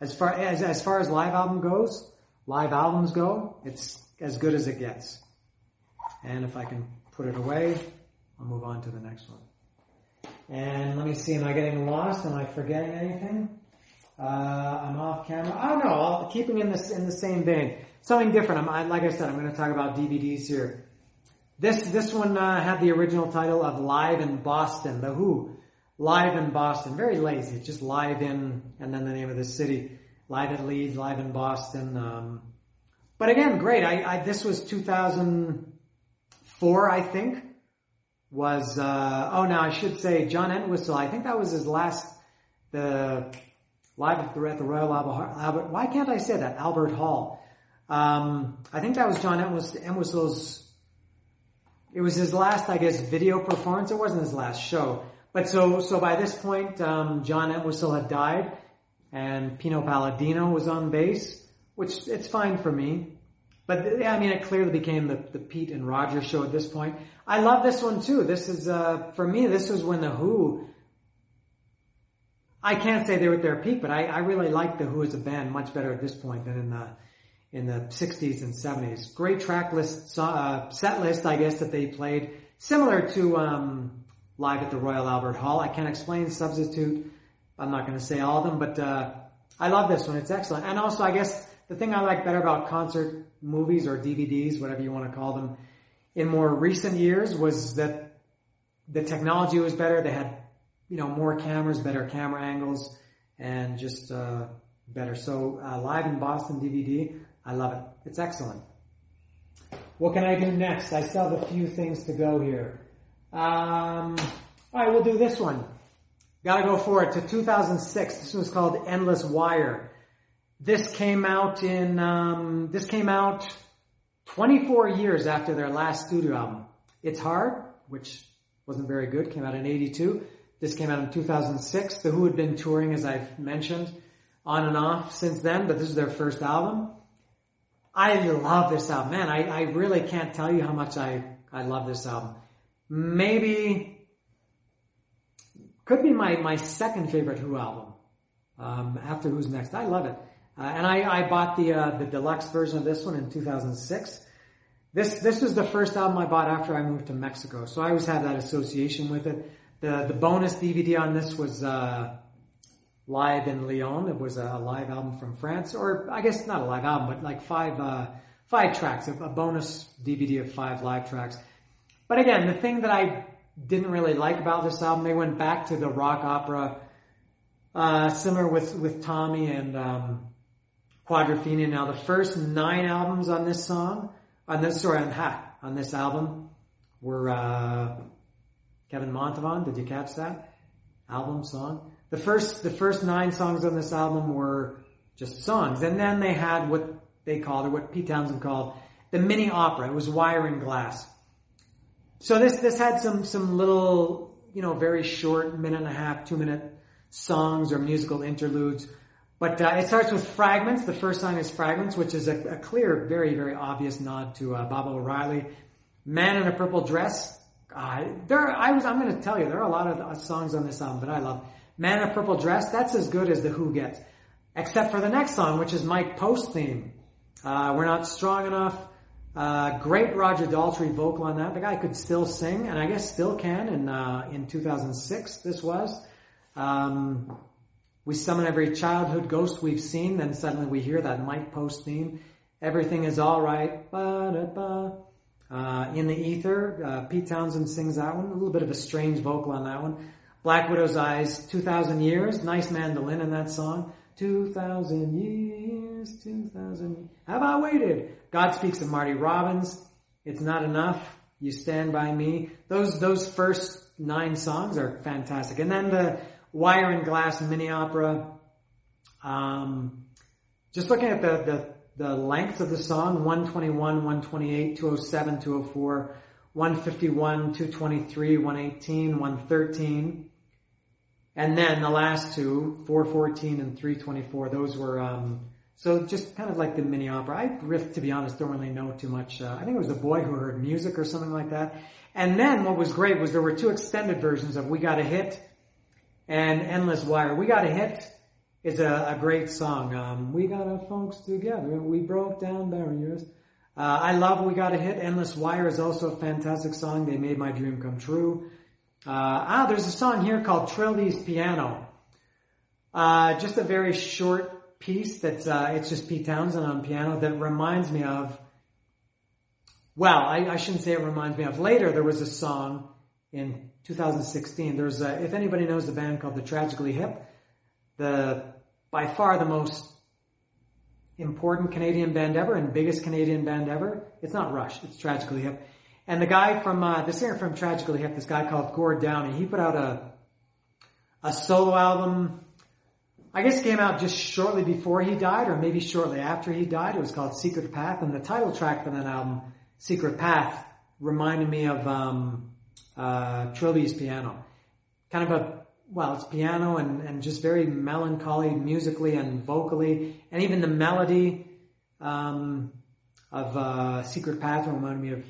As far as as far as live album goes, live albums go, it's as good as it gets. And if I can put it away. I'll move on to the next one. And let me see, am I getting lost? Am I forgetting anything? Uh, I'm off camera. Oh no, I'll, keeping in this in the same vein. Something different. I'm, like I said, I'm going to talk about DVDs here. This this one uh, had the original title of Live in Boston. The Who, Live in Boston. Very lazy. Just live in, and then the name of the city. Live at Leeds, live in Boston. Um, but again, great. I, I this was 2004, I think, was, uh, oh, now I should say John Entwistle. I think that was his last, the live at the, at the Royal Albert, why can't I say that? Albert Hall. Um, I think that was John Entwistle's, it was his last, I guess, video performance. It wasn't his last show. But so, so by this point, um, John Entwistle had died and Pino Palladino was on bass, which it's fine for me. But yeah, I mean, it clearly became the, the Pete and Roger show at this point. I love this one too. This is, uh, for me, this was when the Who, I can't say they were at their peak, but I, I really like the Who as a band much better at this point than in the, in the 60s and 70s. Great track list, uh, set list, I guess, that they played. Similar to, um, live at the Royal Albert Hall. I can't explain substitute. I'm not going to say all of them, but, uh, I love this one. It's excellent. And also, I guess, the thing I like better about concert movies or DVDs, whatever you want to call them, in more recent years was that the technology was better. They had, you know, more cameras, better camera angles, and just uh, better. So uh, live in Boston DVD, I love it. It's excellent. What can I do next? I still have a few things to go here. Um, all right, we'll do this one. Got to go for it. to 2006. This was called Endless Wire. This came out in, um, this came out 24 years after their last studio album. It's Hard, which wasn't very good, came out in 82. This came out in 2006. The Who had been touring, as I've mentioned, on and off since then, but this is their first album. I love this album. Man, I, I really can't tell you how much I, I love this album. Maybe, could be my, my second favorite Who album. Um, after Who's Next. I love it. Uh, and I, I bought the uh, the deluxe version of this one in 2006. This this was the first album I bought after I moved to Mexico, so I always had that association with it. The the bonus DVD on this was uh, live in Lyon. It was a live album from France, or I guess not a live album, but like five uh, five tracks, a, bonus DVD of five live tracks. But again, the thing that I didn't really like about this album, they went back to the rock opera, uh, similar with with Tommy and. Um, Quadrophenia. Now, the first nine albums on this song, on this, sorry, on, ha, on this album were, uh, Kevin Montavon. Did you catch that? Album, song? The first, the first nine songs on this album were just songs. And then they had what they called, or what Pete Townshend called, the mini opera. It was wire and glass. So this, this had some, some little, you know, very short, minute and a half, two minute songs or musical interludes but uh, it starts with Fragments. The first song is Fragments, which is a, a clear, very, very obvious nod to uh, Baba O'Riley. Man in a Purple Dress. Uh, there, I was. I'm going to tell you, there are a lot of uh, songs on this album that I love. Man in a Purple Dress, that's as good as the Who gets, except for the next song, which is Mike Post theme. Uh, We're not strong enough. Uh, great Roger Daltrey vocal on that. The guy could still sing, and I guess still can. In uh, in 2006, this was. Um, we summon every childhood ghost we've seen, then suddenly we hear that Mike Post theme. Everything is all right. Uh, in the ether, uh, Pete Townshend sings that one. A little bit of a strange vocal on that one. Black Widow's Eyes, 2,000 Years. Nice mandolin in that song. 2,000 years, 2,000. Have I waited? God Speaks of Marty Robbins. It's Not Enough. You Stand By Me. Those, those first nine songs are fantastic. And then the Wire and Glass mini opera. Um, just looking at the, the, the length of the song, 121, 128, 207, 204, 151, 223, 118, 113. And then the last two, 414 and 324, those were, um, so just kind of like the mini opera. I, riff, to be honest, don't really know too much. Uh, I think it was a boy who heard music or something like that. And then what was great was there were two extended versions of We Got a Hit and Endless Wire. We Got a Hit is a, a great song. Um, we got our folks together. We broke down barriers. Uh, I love We Got a Hit. Endless Wire is also a fantastic song. They made my dream come true. Uh, ah, there's a song here called Trilby's Piano. Uh, just a very short piece that's, uh, it's just Pete Townshend on piano that reminds me of, well, I, I, shouldn't say it reminds me of. Later, there was a song in 2016. There's a, if anybody knows the band called the Tragically Hip, the, by far the most important Canadian band ever and biggest Canadian band ever. It's not Rush, it's Tragically Hip. And the guy from, uh, the singer from Tragically Hip, this guy called Gord Downie, he put out a, a solo album, I guess came out just shortly before he died or maybe shortly after he died. It was called Secret Path and the title track for that album, Secret Path, reminded me of, um, uh, Trilby's piano. Kind of a, well, it's piano and, and just very melancholy musically and vocally, and even the melody, um, of, uh, Secret Path reminded me of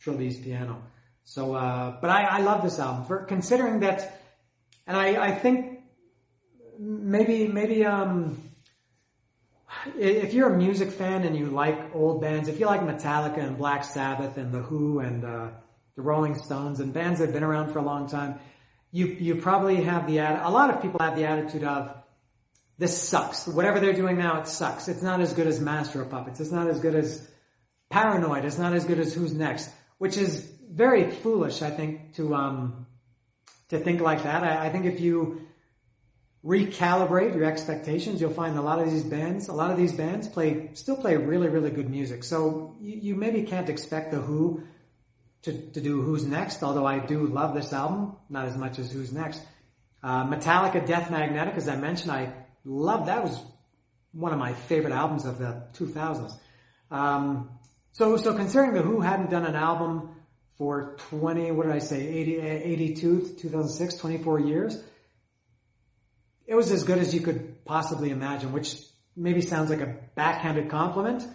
Trilby's piano. So, uh, but I, I love this album for considering that, and I, I think maybe, maybe, um, if you're a music fan and you like old bands, if you like Metallica and Black Sabbath and The Who and, uh, the Rolling Stones and bands that have been around for a long time, you, you probably have the, a lot of people have the attitude of, this sucks. Whatever they're doing now, it sucks. It's not as good as Master of Puppets. It's not as good as Paranoid. It's not as good as Who's Next which is very foolish, I think, to um, to think like that. I, I, think if you recalibrate your expectations, you'll find a lot of these bands, a lot of these bands play still play really, really good music. So you, you maybe can't expect the Who to, to do Who's Next, although I do love this album, not as much as Who's Next. Uh, Metallica Death Magnetic, as I mentioned, I love that was one of my favorite albums of the 2000s. Um, so, so considering the Who hadn't done an album for 20, what did I say, 80, 82, 2006, 24 years, it was as good as you could possibly imagine, which maybe sounds like a backhanded compliment.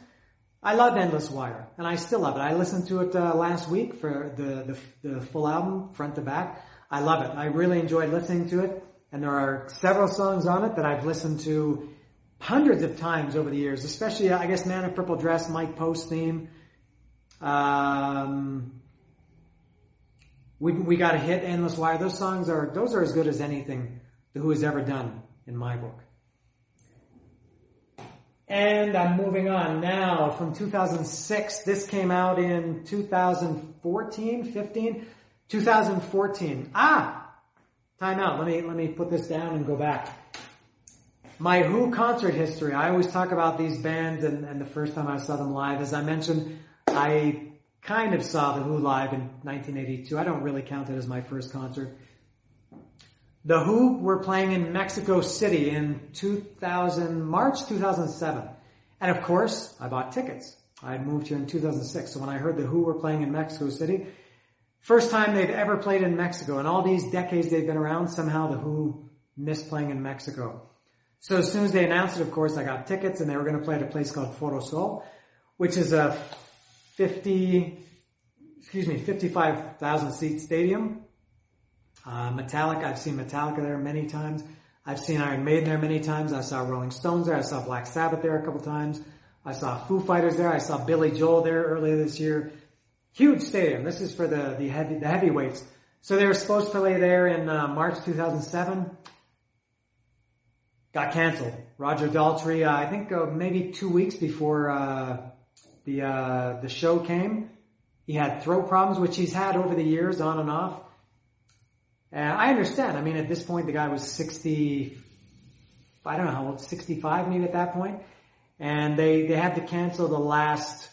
I love Endless Wire, and I still love it. I listened to it uh, last week for the, the, the full album, front to back. I love it. I really enjoyed listening to it, and there are several songs on it that I've listened to hundreds of times over the years, especially, I guess, Man of Purple Dress, Mike Post theme. Um, we, we got a hit, Endless Wire. Those songs are, those are as good as anything The Who has ever done in my book. And I'm moving on now from 2006. This came out in 2014, 15, 2014. Ah! Time out. Let me, let me put this down and go back my Who concert history. I always talk about these bands and, and, the first time I saw them live. As I mentioned, I kind of saw the Who live in 1982. I don't really count it as my first concert. The Who were playing in Mexico City in 2000, March 2007. And of course, I bought tickets. I moved here in 2006. So when I heard the Who were playing in Mexico City, first time they've ever played in Mexico. And all these decades they've been around, somehow the Who missed playing in Mexico. So as soon as they announced it, of course, I got tickets and they were going to play at a place called Foro Sol, which is a 50, excuse me, 55,000 seat stadium. Uh, Metallica, I've seen Metallica there many times. I've seen Iron Maiden there many times. I saw Rolling Stones there. I saw Black Sabbath there a couple times. I saw Foo Fighters there. I saw Billy Joel there earlier this year. Huge stadium. This is for the, the heavy, the heavyweights. So they were supposed to play there in uh, March 2007. Got canceled. Roger Daltrey, uh, I think uh, maybe two weeks before uh, the uh, the show came, he had throat problems, which he's had over the years, on and off. And I understand. I mean, at this point, the guy was 60, I don't know how old, 65 maybe at that point. And they, they had to cancel the last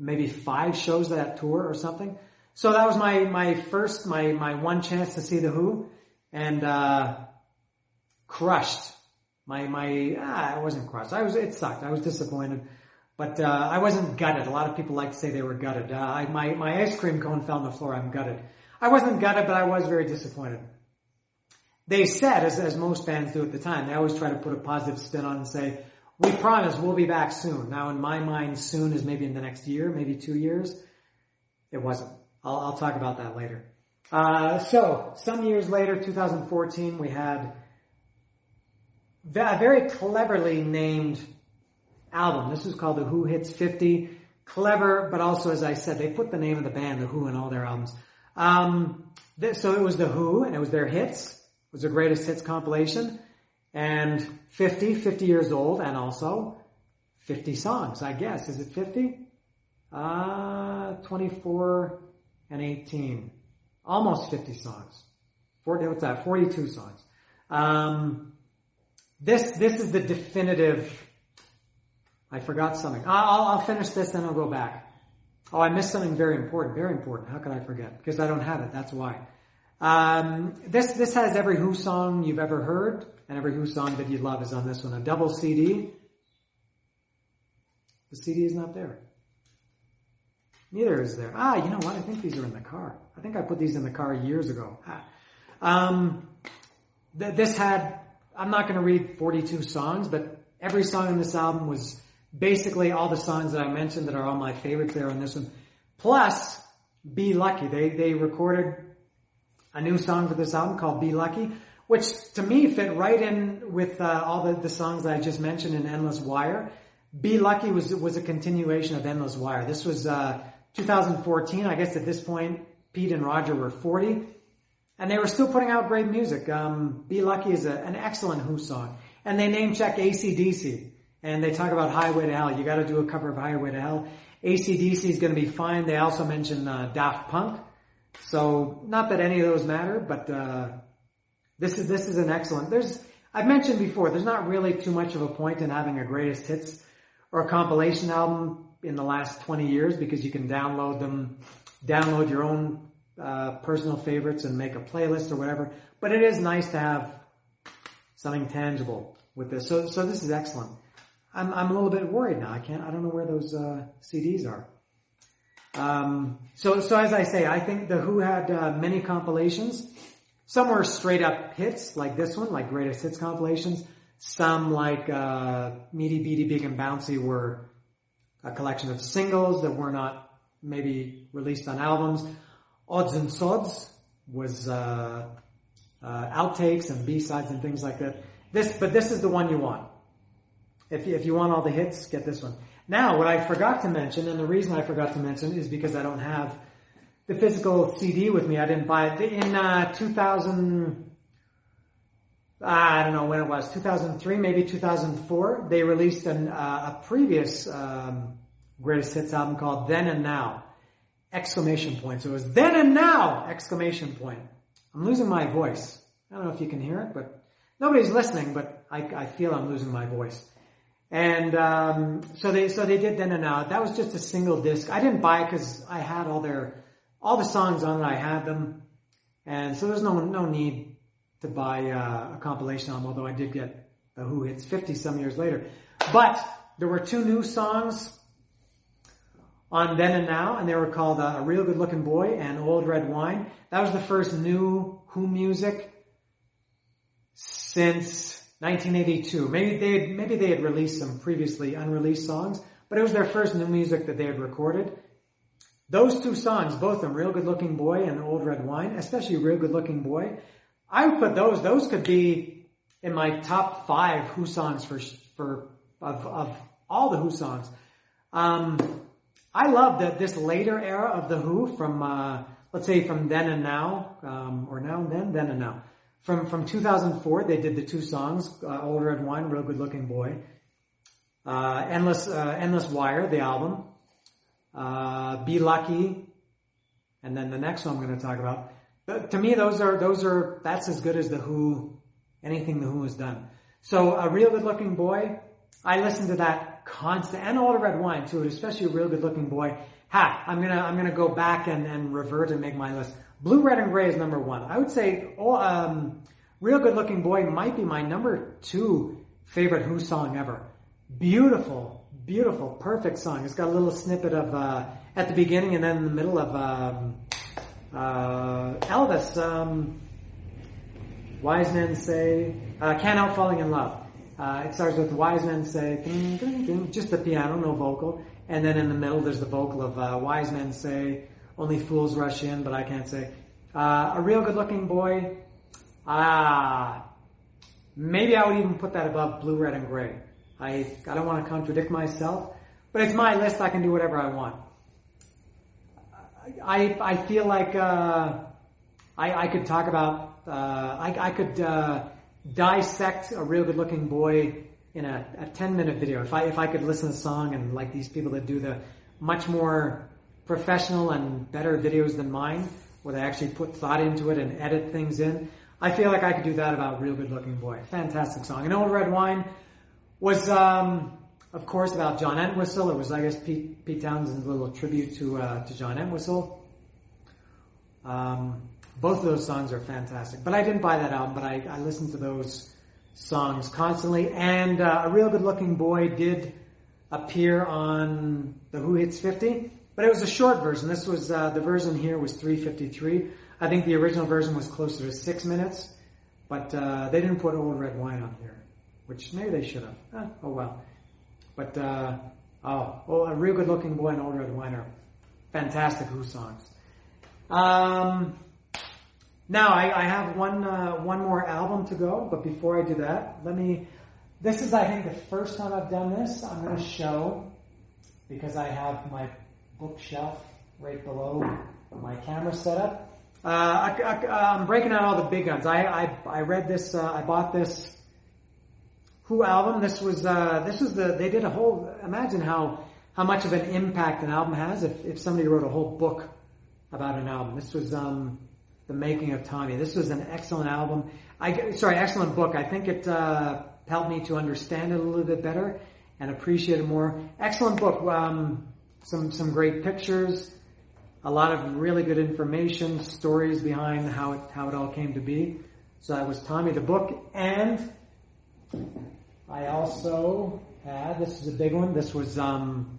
maybe five shows of that tour or something. So that was my, my first, my, my one chance to see The Who and, uh, crushed. My, my, ah, I wasn't crushed. I was, it sucked. I was disappointed. But, uh, I wasn't gutted. A lot of people like to say they were gutted. Uh, I, my, my ice cream cone fell on the floor. I'm gutted. I wasn't gutted, but I was very disappointed. They said, as, as most bands do at the time, they always try to put a positive spin on and say, we promise we'll be back soon. Now in my mind, soon is maybe in the next year, maybe two years. It wasn't. I'll, I'll talk about that later. Uh, so, some years later, 2014, we had a very cleverly named album. This is called The Who Hits 50. Clever, but also, as I said, they put the name of the band, The Who, in all their albums. Um, this, so it was The Who, and it was their hits. It was their greatest hits compilation. And 50, 50 years old, and also 50 songs, I guess. Is it 50? Uh, 24 and 18. Almost 50 songs. 40, what's that? 42 songs. Um, this, this is the definitive, I forgot something. I'll, I'll finish this and I'll go back. Oh, I missed something very important, very important. How could I forget? Because I don't have it, that's why. Um, this, this has every Who song you've ever heard, and every Who song that you love is on this one. A double CD. The CD is not there. Neither is there. Ah, you know what? I think these are in the car. I think I put these in the car years ago. Ah. Um, th- this had, I'm not going to read 42 songs, but every song on this album was basically all the songs that I mentioned that are all my favorites there on this one. Plus, Be Lucky. They, they recorded a new song for this album called Be Lucky, which to me fit right in with uh, all the, the songs that I just mentioned in Endless Wire. Be Lucky was, was a continuation of Endless Wire. This was, uh, 2014. I guess at this point, Pete and Roger were 40 and they were still putting out great music. Um, Be Lucky is a, an excellent Who song and they name check ACDC and they talk about Highway to Hell. You got to do a cover of Highway to Hell. ACDC is to be fine. They also mention uh, Daft Punk. So not that any of those matter, but uh, this is this is an excellent. There's I've mentioned before. There's not really too much of a point in having a greatest hits or a compilation album in the last 20 years because you can download them, download your own uh, personal favorites and make a playlist or whatever. But it is nice to have something tangible with this. So so this is excellent. I'm, I'm a little bit worried now. I can't, I don't know where those, uh, CDs are. Um, so, so as I say, I think the Who had, uh, many compilations. Some were straight up hits, like this one, like greatest hits compilations. Some like, uh, Meaty Beaty Big and Bouncy were a collection of singles that were not maybe released on albums. Odds and Sods was, uh, uh, outtakes and B-sides and things like that. This, but this is the one you want. If you, if you want all the hits, get this one. Now, what I forgot to mention, and the reason I forgot to mention is because I don't have the physical CD with me. I didn't buy it in uh, 2000. I don't know when it was, 2003, maybe 2004. They released an, uh, a previous um, greatest hits album called Then and Now! Exclamation point. So it was Then and Now! Exclamation point. I'm losing my voice. I don't know if you can hear it, but nobody's listening, but I, I feel I'm losing my voice. And um, so they so they did then and now. That was just a single disc. I didn't buy it because I had all their all the songs on it. I had them, and so there's no no need to buy uh, a compilation album. Although I did get the Who hits 50 some years later. But there were two new songs on Then and Now, and they were called uh, A Real Good Looking Boy and Old Red Wine. That was the first new Who music since 1982. Maybe they had, maybe they had released some previously unreleased songs, but it was their first new music that they had recorded. those two songs, both of them, Real Good Looking Boy and Old Red Wine, especially Real Good Looking Boy, I would put those, those could be in my top five Who songs for, for, of, of all the Who songs. Um, I love that this later era of the Who from, uh, let's say from then and now, um, or now and then, then and now. From, from 2004, they did the two songs, uh, Old Red Wine, Real Good Looking Boy, uh, Endless, uh, Endless Wire, the album, uh, Be Lucky, and then the next one I'm going to talk about. But to me, those are, those are, that's as good as the Who, anything the Who has done. So, a real good looking boy, I listen to that constant, and Old Red Wine too, especially a real good looking boy. Ha, I'm gonna, I'm gonna go back and, and revert and make my list. Blue, Red, and Gray is number one. I would say, oh, um, Real Good Looking Boy might be my number two favorite Who song ever. Beautiful, beautiful, perfect song. It's got a little snippet of, uh, at the beginning and then in the middle of, um, uh, Elvis, um, Wise Men Say, uh, Can't Help Falling in Love. Uh, it starts with Wise Men Say, ding, ding, ding, just the piano, no vocal. And then in the middle there's the vocal of, uh, Wise Men Say, Only Fools Rush In, but I can't say. Uh, a real good looking boy, ah, maybe I would even put that above Blue, Red, and Gray. I, I don't want to contradict myself, but it's my list, I can do whatever I want. I, I feel like, uh, I, I could talk about, uh, I, I could, uh, dissect a real good looking boy in a, a 10 minute video. If I, if I could listen to a song and like these people that do the much more professional and better videos than mine, where they actually put thought into it and edit things in, I feel like I could do that about Real Good Looking Boy. Fantastic song. And Old Red Wine was, um, of course, about John Entwistle. It was, I guess, Pete, Pete Townshend's little tribute to, uh, to John Entwistle. Um, both of those songs are fantastic. But I didn't buy that album, but I, I listened to those songs constantly. And uh, A Real Good Looking Boy did appear on the Who Hits 50, but it was a short version. This was, uh, the version here was 353. I think the original version was closer to six minutes, but uh, they didn't put Old Red Wine on here, which maybe they should have. Eh, oh well. But, uh, oh, oh, A Real Good Looking Boy and Old Red Wine are fantastic Who songs. Um, now I, I have one uh, one more album to go, but before I do that, let me. This is I think the first time I've done this. I'm going to show because I have my bookshelf right below my camera setup. Uh, I, am breaking out all the big guns. I I, I read this. Uh, I bought this Who album. This was uh, this was the they did a whole. Imagine how how much of an impact an album has if if somebody wrote a whole book about an album. This was um, the making of Tommy. This was an excellent album. I sorry, excellent book. I think it uh, helped me to understand it a little bit better and appreciate it more. Excellent book. Um, some some great pictures, a lot of really good information, stories behind how it how it all came to be. So that was Tommy the book, and I also had this is a big one. This was um,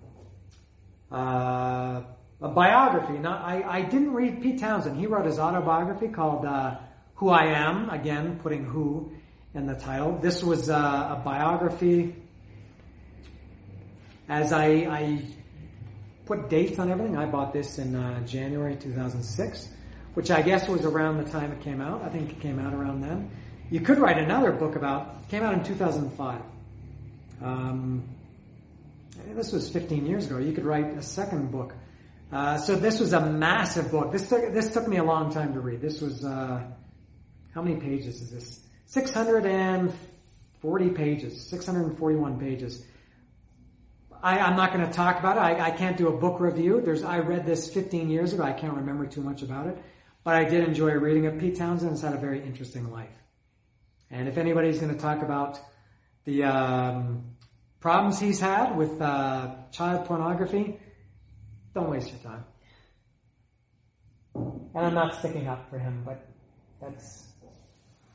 uh, a biography. Not, I, I didn't read Pete Townshend. He wrote his autobiography called uh, Who I Am. Again, putting who in the title. This was uh, a biography. As I, I, put dates on everything, I bought this in uh, January 2006, which I guess was around the time it came out. I think it came out around then. You could write another book about. Came out in 2005. Um, this was 15 years ago. You could write a second book uh, so this was a massive book. This took, this took me a long time to read. This was, uh, how many pages is this? 640 pages, 641 pages. I, am not going to talk about it. I, I, can't do a book review. There's, I read this 15 years ago. I can't remember too much about it, but I did enjoy reading it. Pete Townshend has had a very interesting life. And if anybody's going to talk about the um, problems he's had with uh, child pornography, don't waste your time. And I'm not sticking up for him, but that's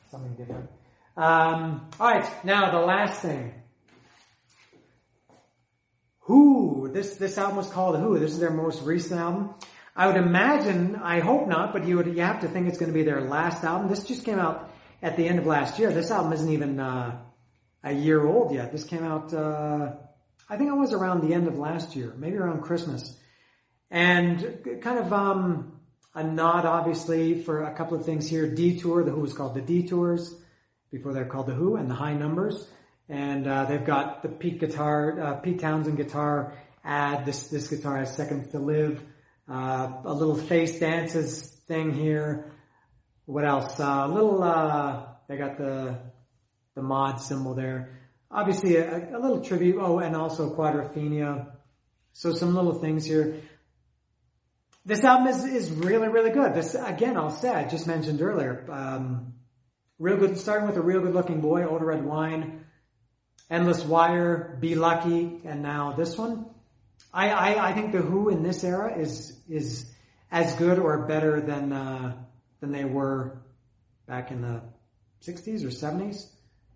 something different. Um, all right, now the last thing. Who? This this album was called Who. This is their most recent album. I would imagine, I hope not, but you would you have to think it's going to be their last album. This just came out at the end of last year. This album isn't even uh, a year old yet. This came out, uh, I think it was around the end of last year, maybe around Christmas. And kind of um, a nod, obviously, for a couple of things here. Detour, the Who was called the Detours before they're called the Who, and the High Numbers. And uh, they've got the Pete guitar, uh, Pete Townshend guitar ad. This this guitar has seconds to live. Uh, a little face dances thing here. What else? Uh, a little. Uh, they got the the mod symbol there. Obviously, a, a little tribute. Oh, and also Quadrophenia. So some little things here. This album is, is really, really good. This, again, I'll say, I just mentioned earlier, um, real good, starting with a real good looking boy, Older Red Wine, Endless Wire, Be Lucky, and now this one. I, I, I think the Who in this era is, is as good or better than, uh, than they were back in the 60s or 70s.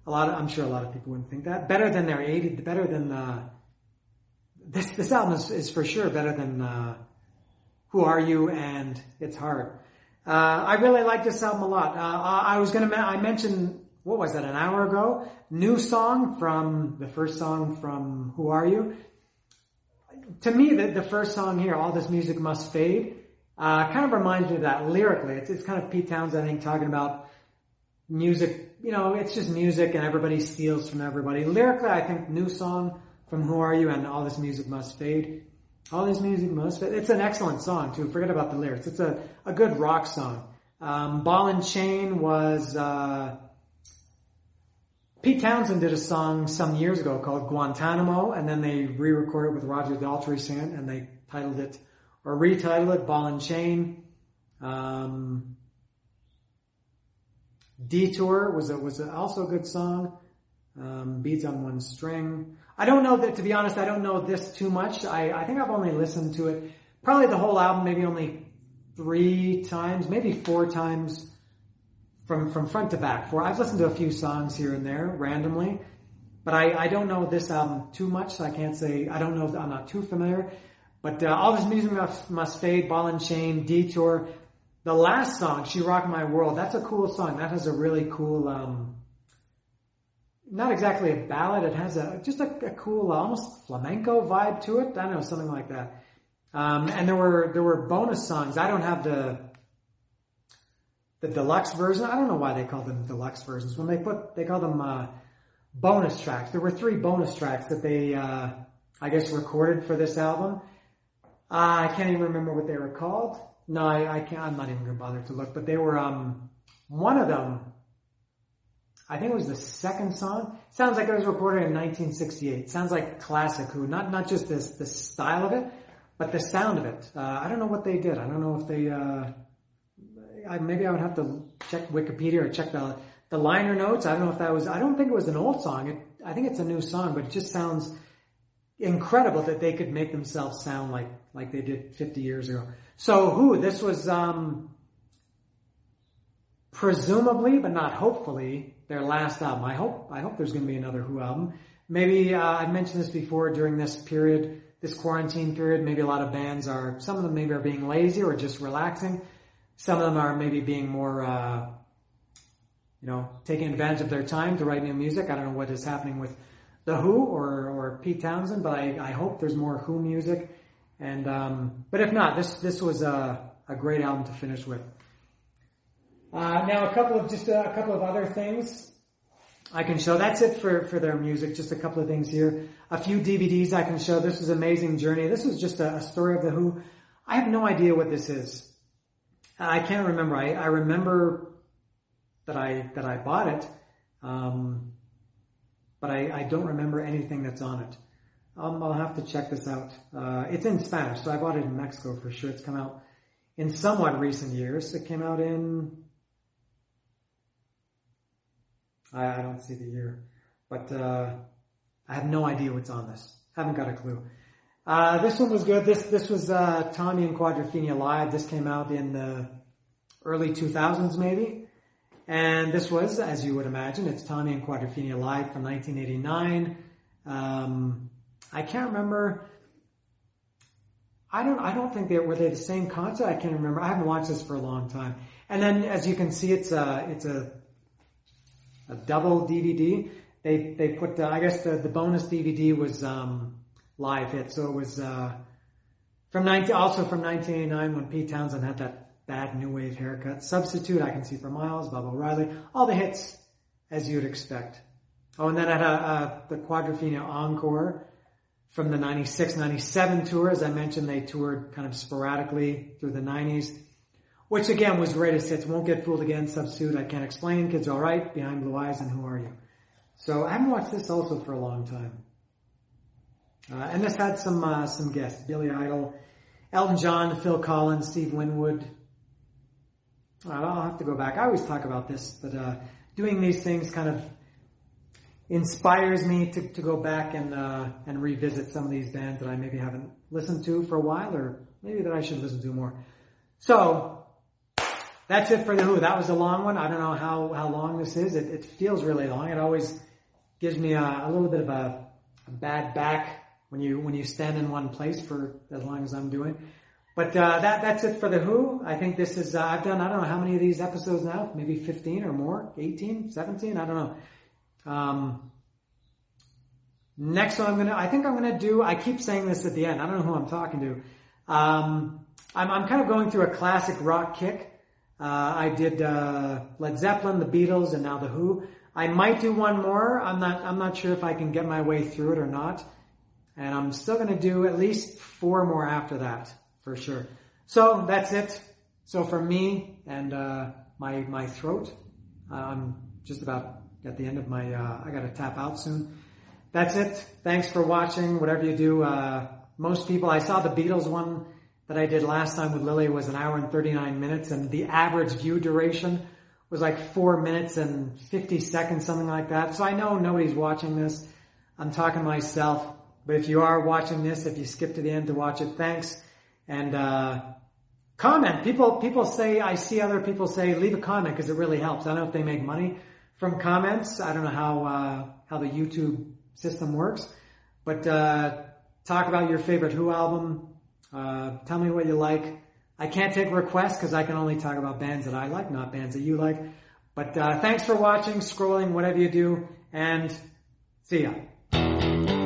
A lot of, I'm sure a lot of people wouldn't think that. Better than their 80s, better than, uh, this, this album is, is for sure better than, uh, who Are You and It's Hard. Uh, I really like this album a lot. Uh, I was gonna, I mentioned, what was that, an hour ago? New song from, the first song from Who Are You? To me, the, the first song here, All This Music Must Fade, uh, kind of reminds me of that lyrically. It's, it's kind of Pete Townshend, I think, talking about music, you know, it's just music and everybody steals from everybody. Lyrically, I think new song from Who Are You and All This Music Must Fade all this music most of it. It's an excellent song too. Forget about the lyrics. It's a, a good rock song. Um, Ball and Chain was, uh, Pete Townshend did a song some years ago called Guantanamo and then they re-recorded it with Roger Daltrey singing and they titled it, or retitled it Ball and Chain. Um, Detour was a, was a, also a good song. Um, Beads on One String. I don't know that, to be honest, I don't know this too much. I, I think I've only listened to it, probably the whole album, maybe only three times, maybe four times from, from front to back. Four. I've listened to a few songs here and there randomly, but I, I don't know this album too much, so I can't say, I don't know, I'm not too familiar. But uh, all this music must, must fade, ball and chain, detour. The last song, She Rocked My World, that's a cool song. That has a really cool, um, not exactly a ballad. It has a just a, a cool, almost flamenco vibe to it. I don't know, something like that. Um, and there were there were bonus songs. I don't have the the deluxe version. I don't know why they call them deluxe versions. When they put they call them uh, bonus tracks. There were three bonus tracks that they uh, I guess recorded for this album. Uh, I can't even remember what they were called. No, I, I can't. I'm not even gonna bother to look. But they were um, one of them I think it was the second song. Sounds like it was recorded in 1968. Sounds like classic Who. Not not just this the style of it, but the sound of it. Uh, I don't know what they did. I don't know if they. Uh, I, maybe I would have to check Wikipedia or check the the liner notes. I don't know if that was. I don't think it was an old song. It, I think it's a new song, but it just sounds incredible that they could make themselves sound like like they did 50 years ago. So who? This was um, presumably, but not hopefully, their last album. I hope I hope there's going to be another Who album. Maybe uh, I mentioned this before during this period, this quarantine period. Maybe a lot of bands are some of them maybe are being lazy or just relaxing. Some of them are maybe being more, uh, you know, taking advantage of their time to write new music. I don't know what is happening with the Who or or Pete Townshend, but I, I hope there's more Who music. And um, but if not, this this was a a great album to finish with. Uh, now a couple of just a, a couple of other things I can show. That's it for, for their music. Just a couple of things here. A few DVDs I can show. This is Amazing Journey. This is just a, a story of the Who. I have no idea what this is. I can't remember. I, I remember that I that I bought it, um, but I, I don't remember anything that's on it. Um, I'll have to check this out. Uh, it's in Spanish, so I bought it in Mexico for sure. It's come out in somewhat recent years. It came out in I, I don't see the year, but uh, I have no idea what's on this. Haven't got a clue. Uh, this one was good. This this was uh, Tommy and Quadrophenia live. This came out in the early 2000s, maybe. And this was, as you would imagine, it's Tommy and Quadrophenia live from 1989. Um, I can't remember. I don't. I don't think they were they the same concert. I can't remember. I haven't watched this for a long time. And then, as you can see, it's a it's a a double DVD. They they put uh, I guess the the bonus DVD was um, live hit, so it was uh, From 19, also from 1989 when Pete Townshend had that bad new wave haircut. Substitute, I Can See for Miles, Baba O'Riley. All the hits as you'd expect. Oh, and then I had the Quadrophenia Encore from the 96, 97 tour. As I mentioned, they toured kind of sporadically through the 90s, which again was greatest hits. Won't Get Fooled Again, Substitute, I Can't Explain, Kids Alright, Behind Blue Eyes, and Who Are You? So I haven't watched this also for a long time. Uh, and this had some, uh, some guests. Billy Idol, Elton John, Phil Collins, Steve Winwood. I'll have to go back. I always talk about this, but, uh, doing these things kind of inspires me to, to go back and uh, and revisit some of these bands that I maybe haven't listened to for a while, or maybe that I should listen to more. So that's it for the Who. That was a long one. I don't know how how long this is. It, it feels really long. It always gives me a, a little bit of a, a, bad back when you when you stand in one place for as long as I'm doing. But uh, that that's it for the Who. I think this is uh, I've done I don't know how many of these episodes now, maybe 15 or more, 18, 17, I don't know. Um, next one I'm gonna, I think I'm gonna do, I keep saying this at the end, I don't know who I'm talking to. Um, I'm, I'm kind of going through a classic rock kick. Uh, I did, uh, Led Zeppelin, the Beatles, and now the Who. I might do one more. I'm not, I'm not sure if I can get my way through it or not. And I'm still gonna do at least four more after that, for sure. So that's it. So for me and, uh, my, my throat, I'm just about at the end of my, uh, I gotta tap out soon. That's it. Thanks for watching. Whatever you do, uh, most people, I saw the Beatles one that I did last time with Lily was an hour and 39 minutes and the average view duration was like four minutes and 50 seconds, something like that. So I know nobody's watching this. I'm talking to myself, but if you are watching this, if you skip to the end to watch it, thanks. And, uh, comment. People, people say, I see other people say, leave a comment because it really helps. I don't know if they make money from comments. I don't know how uh, how the YouTube system works, but uh, talk about your favorite Who album. Uh, tell me what you like. I can't take requests because I can only talk about bands that I like, not bands that you like. But uh, thanks for watching, scrolling, whatever you do, and see ya.